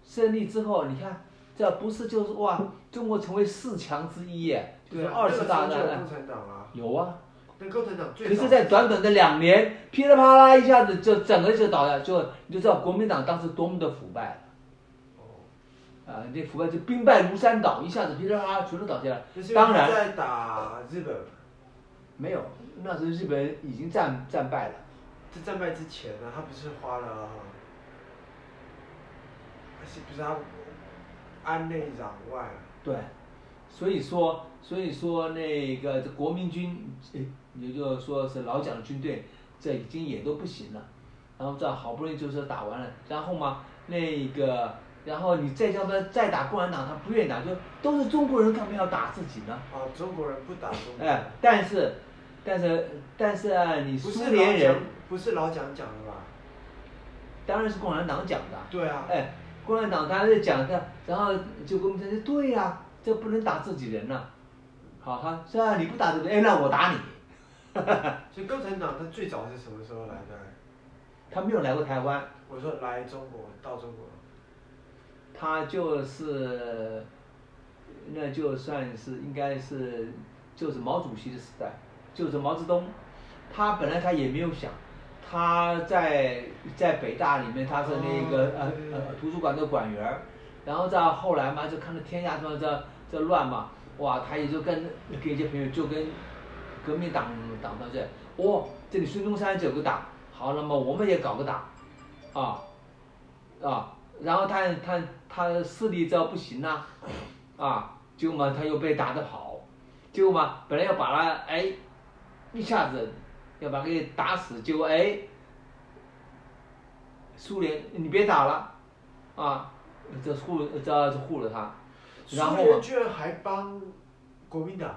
胜利之后，你看，这不是就是哇？中国成为四强之一耶，就是二次大战有共产党啊，有啊。那共产党最可是，在短短的两年，噼里啪啦一下子就整个就倒下，就你就知道国民党当时多么的腐败哦，啊！这腐败就兵败如山倒，一下子噼里啪啦全都倒下来。那是因为当然他在打日本，没有，那时候日本已经战战败了。在战败之前呢，他不是花了，而且不是他安内攘外啊，对，所以说，所以说那个这国民军，呃也就是说是老蒋的军队，这已经也都不行了。然后这好不容易就是打完了，然后嘛，那个，然后你再叫他再打共产党，他不愿意打，就都是中国人，干嘛要打自己呢？啊，中国人不打中国哎人，，但是，但是，但是啊，你苏联人不是老蒋讲的吧？当然是共产党讲的。对啊，哎，共产党他是讲的，然后就国民党说对呀、这不能打自己人呐、好哈，是啊，你不打对不对？哎，那我打你。哈 哈所以共产党他最早是什么时候来的？他没有来过台湾，我说来中国，到中国，他就是，那就算是应该是，就是毛主席的时代，就是毛泽东，他本来他也没有想，他在在北大里面他是那个、哦呃呃图书馆的馆员儿，然后在后来嘛就看到天下这这这乱嘛，哇，他也就跟跟一些朋友就跟革命党党到这，哦，这里孙中山就有个党，好，那么我们也搞个党，啊，啊，然后他他他势力这不行呐、啊，结果嘛他又被打着跑，结果嘛本来要把他哎，一下子要把他给打死，结果哎，苏联你别打了，啊，这护这这护着他，然后苏联居然还帮国民党，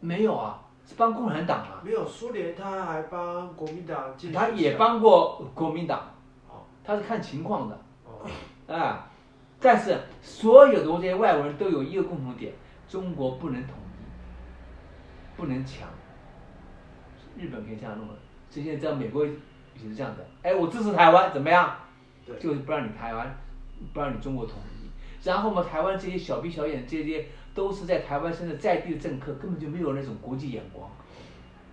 没有啊，是帮共产党啊，没有苏联他还帮国民党他也帮过国民党哦，他是看情况的。哦，啊，但是所有的这些外国人都有一个共同点：中国不能统一，不能强。日本可以这样弄了，之前在美国也是这样的。哎，我支持台湾，怎么样？对就是不让你台湾，不让你中国统一。然后嘛，台湾这些小鼻小眼这些都是在台湾生的在地的政客，根本就没有那种国际眼光，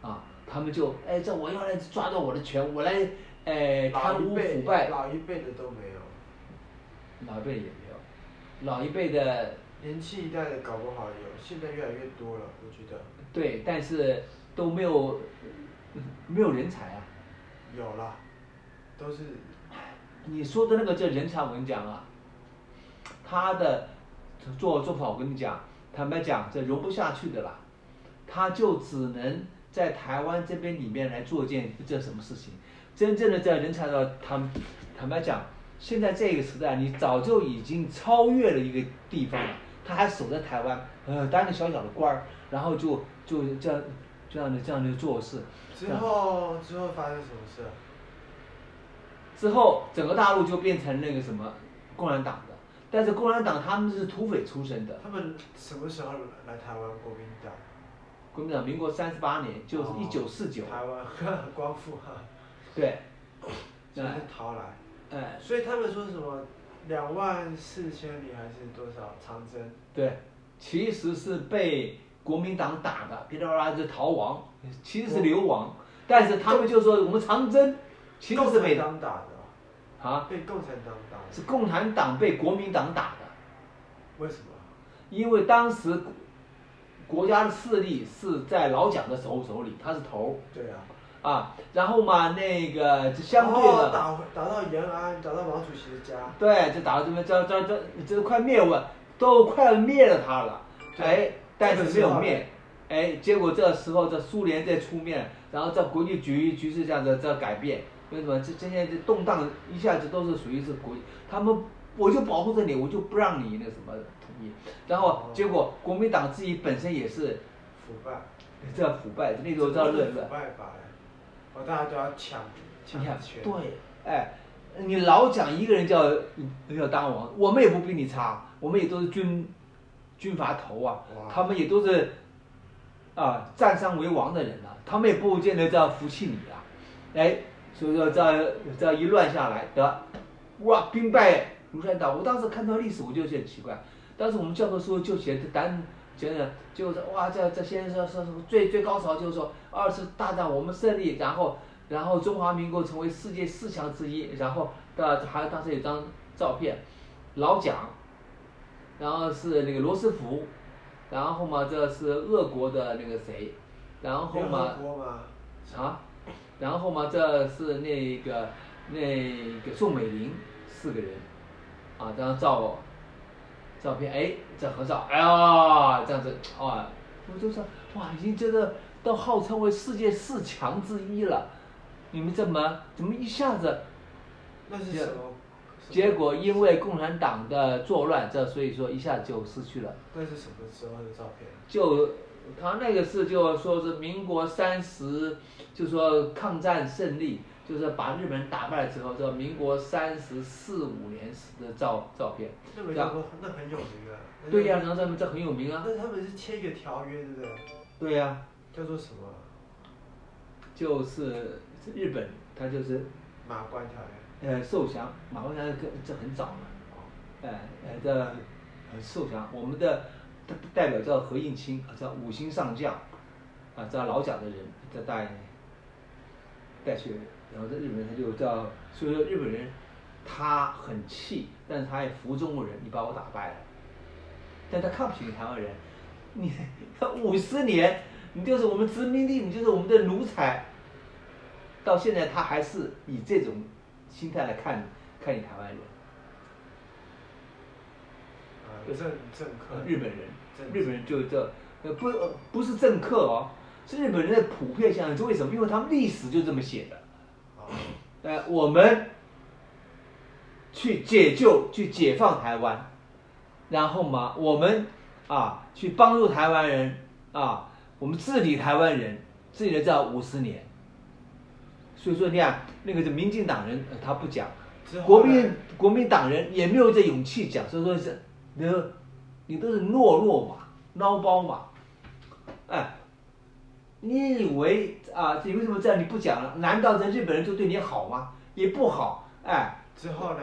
啊，他们就哎，这我要来抓到我的权，我来哎贪污腐败，老一辈的都没有，老一辈也没有，老一辈的年轻一代的搞不好有，现在越来越多了，我觉得。对，但是都没有没有人才啊。有啦，都是。你说的那个叫人才，我跟你讲啊，他的做做法，我跟你讲，坦白讲，这容不下去的啦，他就只能在台湾这边里面来做件这什么事情。真正的在人才的，坦坦白讲，现在这个时代，你早就已经超越了一个地方了，他还守在台湾，呃，当个小小的官儿，然后就就这样这样的这样的做事，之后之后发生什么事啊？之后整个大陆就变成那个什么共产党的，但是共产党他们是土匪出身的，他们什么时候来台湾？国民党？国民党民国三十八年就是哦一九四九，台湾光复哈，对，就是逃来，哎。所以他们说什么两万四千里还是多少长征？对，其实是被国民党打的，噼里啪啦就逃亡，其实是流亡，但是他们就说我们长征，其实是被产党打的。哦，啊，被共产党打的，是共产党被国民党打的，为什么？因为当时国家的势力是在老蒋的手手里，他是头。对啊，啊，然后嘛，那个就相对的，打打到延安，打到毛主席的家，对，就打到这边，这这这这快灭亡，都快要灭了他了，对哎，但是没有灭，哎，结果这时候这苏联在出面，然后这国际局局势这样子在改变，为什么？这这些这动荡一下子都是属于是国，他们我就保护着你，我就不让你那什么统一，然后哦结果国民党自己本身也是腐败，这样腐败，那时候叫热热大家都要抢抢你看，权，对，哎，你老讲一个人叫要当王，我们也不比你差，我们也都是军军阀头啊，他们也都是啊占山为王的人啊，他们也不见得这样服气你啊，哎，所以说这样这样一乱下来得，哇，兵败如山倒。我当时看到历史，我就觉得很奇怪，当时我们教科书就写胆讲讲就是哇，这这先生说说最最高潮就是说二次大战我们胜利，然后然后中华民国成为世界四强之一，然后的还当时有张照片，老蒋，然后是那个罗斯福，然后嘛这是俄国的那个谁，然后嘛，啊，然后嘛这是那个那个宋美龄四个人，啊这张照照片，哎这合照，哎呀这样子哇，我就说哇已经这个都号称为世界四强之一了，你们怎么怎么一下子？那是什么？结果因为共产党的作乱，这所以说一下就失去了。那是什么时候的照片？就他那个是就说是民国三十，就说抗战胜利，就是把日本人打败了之后，这民国三十四五年时的照照片。那个叫做那很有名啊。对呀、然后他们这很有名啊。那他们是签一个条约，对不对？对呀、叫做什么？就是是日本，他就是马关条约。呃受降，马关条约跟这很早了，哎呃这呃受降，我们的代代表叫何应钦，叫五星上将，啊叫老蒋的人这带带去，然后在日本人他就叫，所以说日本人他很气，但是他也服中国人，你把我打败了，但他看不起你台湾人，你五十年你就是我们殖民地，你就是我们的奴才，到现在他还是以这种心态来看看你台湾人，啊，政政客。日本人，日本人就这呃不呃不是政客哦，是日本人的普遍现象，是为什么？因为他们历史就这么写的。啊，呃，我们去解救、去解放台湾，然后嘛，我们啊去帮助台湾人啊，我们治理台湾人，治理了这五十年。所以说，你看那个是民进党人，呃他不讲，国民国民党人也没有这勇气讲，所以说是，你都你都是懦弱嘛，孬包嘛，哎，你以为啊，你为什么这样你不讲了？难道这日本人就对你好吗？也不好，哎，之后呢？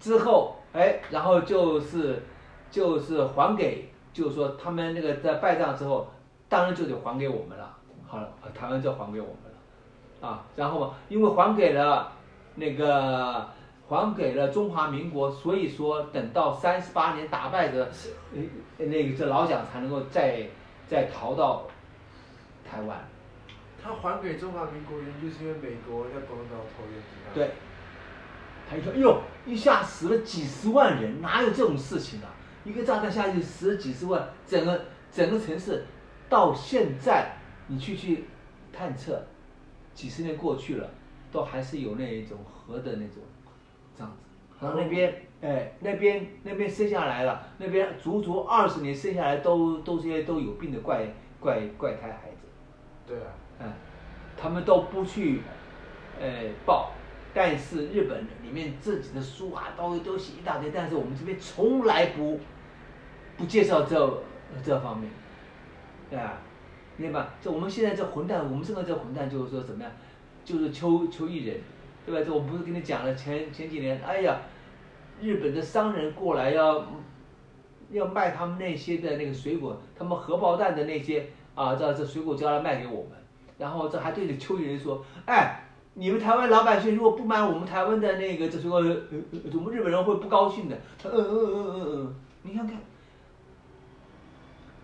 之后哎，然后就是就是还给，就是说他们那个在败仗之后，当然就得还给我们了。好了，台湾就还给我们了，啊，然后嘛，因为还给了那个还给了中华民国，所以说等到三十八年打败的呃那个这老蒋才能够再再逃到台湾。他还给中华民国原因就是因为美国在广岛投原子弹。对，他一说，哎呦，一下死了几十万人，哪有这种事情啊？一个炸弹下去死了几十万，整个整个城市到现在你去去探测，几十年过去了，都还是有那一种核的那种这样子。然后那边，哎，那边那边生下来了，那边足足二十年生下来都都是些都有病的怪怪怪胎孩子。对啊，嗯，他们都不去，呃报，但是日本里面自己的书啊都都写一大堆，但是我们这边从来不不介绍这这方面，对吧？明白吧？这我们现在这混蛋，我们这个这混蛋就是说怎么样，就是邱邱毅人，对吧？这我不是跟你讲了前前几年，哎呀，日本的商人过来要要卖他们那些的那个水果，他们荷包蛋的那些啊，这这水果就要来卖给我们，然后这还对着邱毅人说，哎，你们台湾老百姓如果不买我们台湾的那个这水果，我们日本人会不高兴的。他嗯嗯嗯嗯嗯，你看看，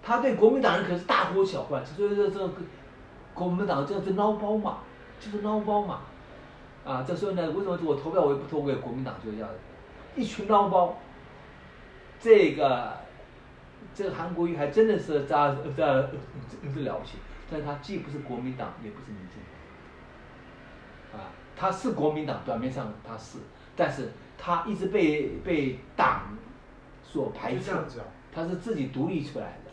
他对国民党人可是大呼小唤，所以说这个国民党这是孬包嘛，就是孬包嘛，啊，这时候呢，为什么我投票我也不投给国民党，就是这样的，一群孬包。这个这个韩国瑜还真的是这这这了不起，但是他既不是国民党，也不是民进党，啊，他是国民党，表面上他是，但是他一直被被党所排斥。他是自己独立出来的，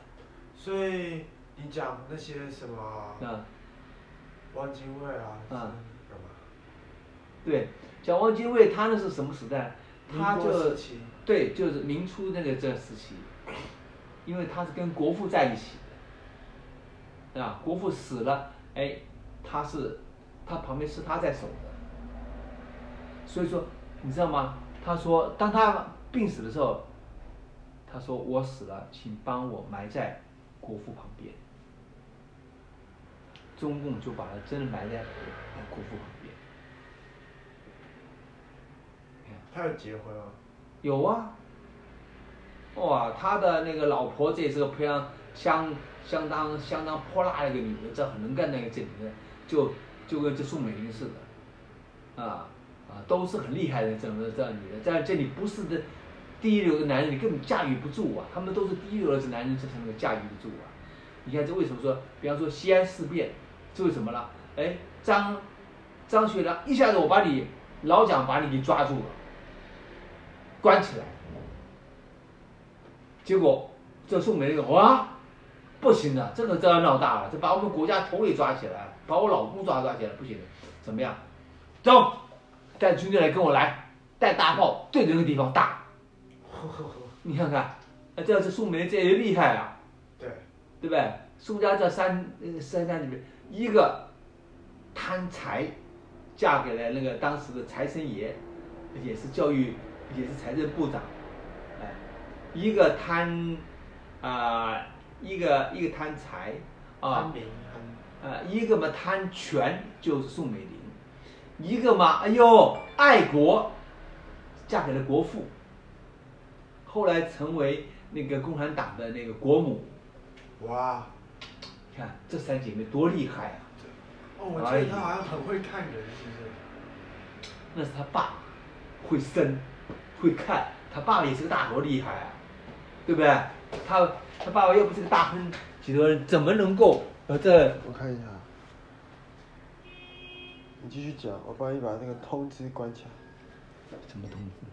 所以你讲那些什么啊，汪精卫啊，啊是干嘛？对，讲汪精卫他那是什么时代？他就对，就是明初那个这时期，因为他是跟国父在一起的，啊，国父死了，哎，他是他旁边是他在守的，所以说你知道吗？他说当他病死的时候，他说我死了，请帮我埋在国父旁边。中共就把他真的埋在国父旁边。他要结婚吗？有啊。哇，他的那个老婆这也是个非常相相当相当泼辣的一个女的，这很能干的一个这女的，就就跟这宋美龄似的，啊啊，都是很厉害的这么这女的，在这里不是的第一流的男人，你根本驾驭不住啊，他们都是第一流的男人，这才能够驾驭得住啊。你看这为什么说，比方说西安事变，这为什么了？哎，张张学良一下子我把你老蒋把你给抓住了，关起来。结果这宋美龄哇，不行的，这个这要闹大了，这把我们国家头给抓起来，把我老公抓抓起来，不行的，怎么样？走，带军队来跟我来，带大炮对着那个地方打。你看看，这这宋美龄这也厉害啊，对，对不对？宋家这三三家里面，一个贪财，嫁给了那个当时的财神爷，也是教育，也是财政部长。一个贪，啊，一个一个贪财，啊，呃，一个嘛贪权就是宋美龄，一个嘛，哎呦，爱国，嫁给了国父，后来成为那个共产党的那个国母，哇，看这三姐妹多厉害啊！哦，我觉得她好像很会看人，是不是？那是他爸，会生，会看，他爸爸也是个大国厉害啊！对不对？他他爸爸又不是个大亨，几多人怎么能够呃这？我看一下，你继续讲，我帮你把那个通知关起来。什么通知？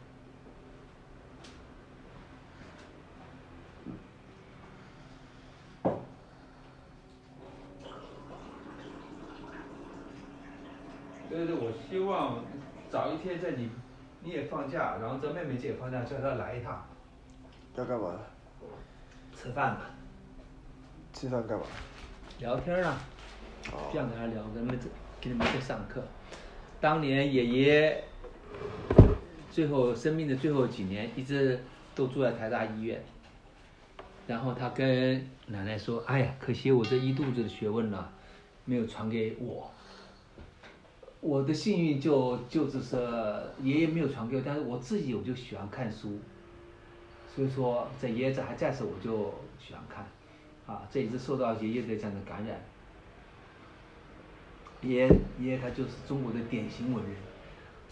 对对，我希望早一天在你你也放假，然后在妹妹姐也放假，叫她来一趟。要干嘛？吃饭吧。吃饭干嘛？聊天啊。哦。这样跟他聊，跟他们给你们在上课。当年爷爷最后生命的最后几年，一直都住在台大医院。然后他跟奶奶说：“哎呀，可惜我这一肚子的学问呢，没有传给我。我的幸运就就是说，爷爷没有传给我，但是我自己我就喜欢看书。”所以说，在爷爷这还在时，我就喜欢看，啊，这一直受到爷爷的这样的感染。爷爷他就是中国的典型文人，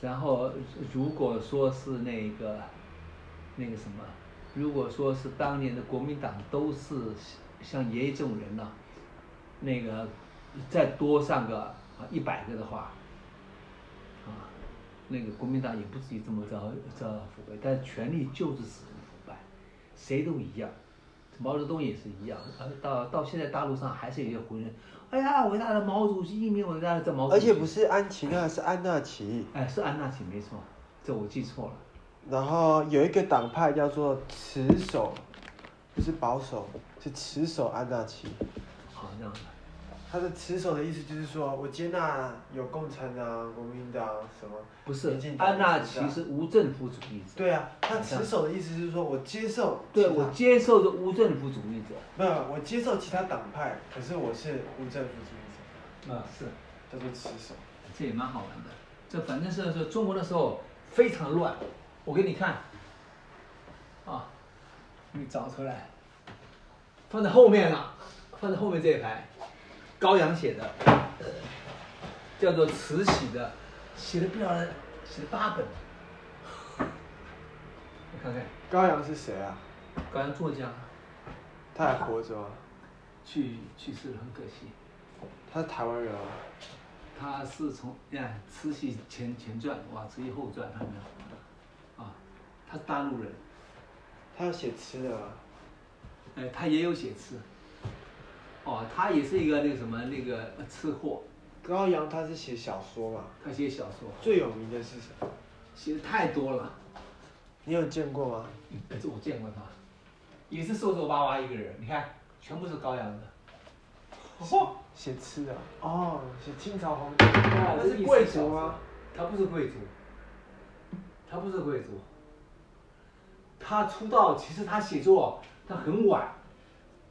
然后如果说是那个，那个什么，如果说是当年的国民党都是像爷爷这种人呢，那个再多上个啊一百个的话，啊，那个国民党也不至于这么着着腐败，但权力就是死。谁都一样，毛泽东也是一样，呃，到到现在大陆上还是有些胡人，哎呀，伟大的毛主席，一名伟大的这毛。而且不是安琪娜，是安娜奇。哎，是安娜奇，没错，这我记错了。然后有一个党派叫做持守，不是保守，是持守安娜奇。好，这样子。他的持守的意思就是说，我接纳有共产党、国民党什么。不是，安纳其实无政府主义者。对啊，他持守的意思就是说我接受。对，我接受的无政府主义者。没有，我接受其他党派，可是我是无政府主义者。啊，是，叫做持守。这也蛮好玩的，这反正是说中国的时候非常乱，我给你看。啊，你找出来，放在后面了，放在后面这一排。高阳写的，叫做慈禧的，写了不了，写了八本。你看看。高阳是谁啊？高阳作家。他还活着吗？去去世了，很可惜。他是台湾人啊。他是从你看《慈禧前前传》哇，《慈禧后传》看到没有？啊，他是大陆人。他要写吃的。哎，他也有写吃。哦，他也是一个那个什么那个吃货。高阳他是写小说嘛？他写小说。最有名的是什么？写的太多了。你有见过吗？这我见过他，也是瘦瘦巴巴一个人，你看，全部是高阳的。哦！写吃的。哦，写清朝皇帝。他是贵族吗？他不是贵族。他不是贵族。他出道其实他写作他很晚，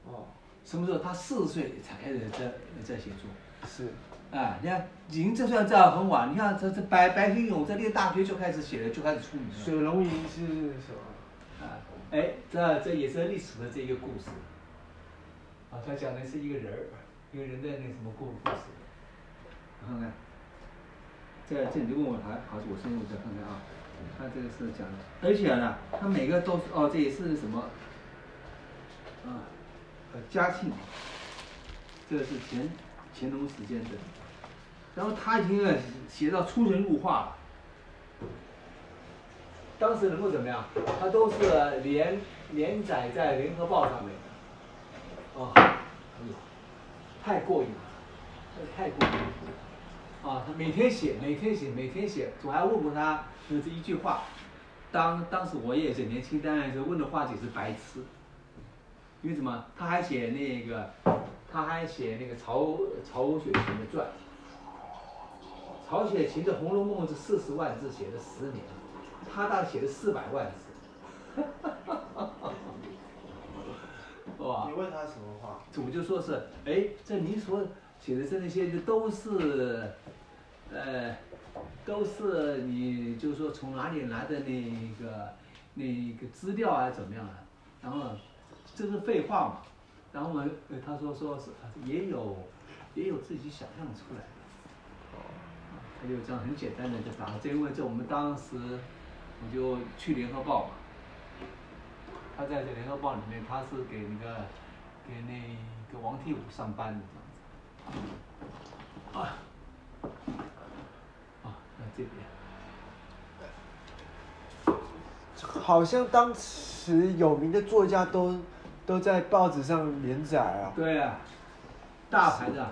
哦，什么时候？他四十岁才开始在在写作。是，啊，你看，已经这算这样很晚。你看，这这白白先勇在念大学就开始写了，就开始出名了。水龙吟是什么？啊，哎，这这也是历史的这一个故事。啊，他讲的是一个人儿，一个人的那什么故故事。看看，在这你就问我还好，我先我再看看啊。他这个是讲，而且呢，他每个都是哦，这也是什么？啊，呃，嘉庆，这个是乾乾隆时间的，然后他已经写到出神入化了。当时能够怎么样？他都是连连载在《联合报》上面的。哦，哎呦，太过瘾了，这太过瘾了。啊，他每天写，每天写，每天写。我还问过他，就是一句话。当当时我也是年轻，当然是问的话题是白痴。因为什么？他还写那个，他还写那个曹曹雪芹的传。曹雪芹的《红楼梦》是四十万字，写了十年，他大概写了四百万字。哇！你问他什么话？我就说是，哎，这您所写的这那些都是，呃，都是你就是说从哪里来的那个那个资料啊，怎么样啊？然后。这是废话嘛？然后呢，他说说是也有也有自己想象出来的，哦，他就这样很简单的就答，这因为在我们当时我就去联合报嘛，他在这联合报里面他是给那个给那个王天武上班的这样子，啊，啊，那这边。好像当时有名的作家都。都在报纸上连载啊！对啊，大牌的，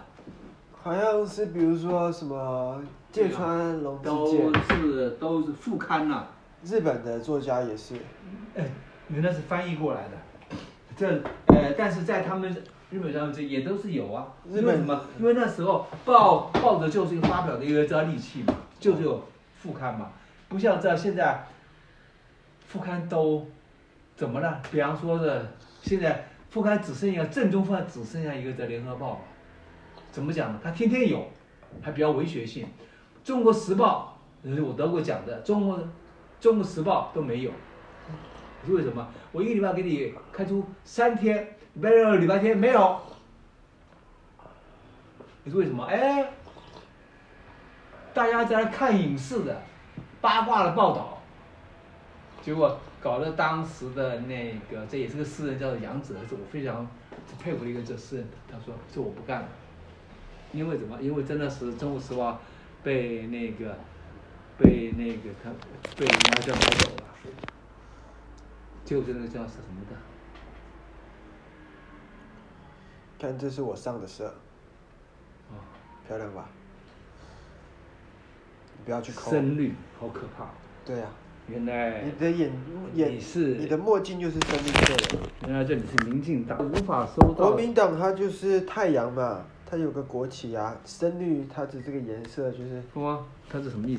好像是比如说什么芥川龙之介，都是都是副刊呐。日本的作家也是，哎，原来是翻译过来的。这呃，但是在他们日本上这也都是有啊。日本什么？因为那时候报报纸就是一个发表的一个这利器嘛，就是有副刊嘛，不像这现在副刊都怎么了？比方说的。现在副刊只剩下正宗副刊只剩下一个在《联合报》了，怎么讲呢？它天天有，还比较文学性。《中国时报》我得过奖的，《中国中国时报》都没有。是为什么？我一个礼拜给你开出三天，礼拜六、礼拜天没有。你是为什么？哎，大家在那看影视的八卦的报道，结果。搞了当时的那个，这也是个诗人，叫做杨子，是我非常佩服的一个这诗人。他说：“这我不干了，因为什么？因为真的是《中国时报》被那个被那个他被人家叫买走了，就是那个叫是什么的？看，这是我上的色，哦，漂亮吧？不要去抠。深绿，好可怕。对呀。原来你的眼眼你是你的墨镜就是深绿色的。原来这里是民进党，无法收到。国民党它就是太阳嘛，它有个国旗啊，深绿它的这个颜色就是。哇，它是什么意思？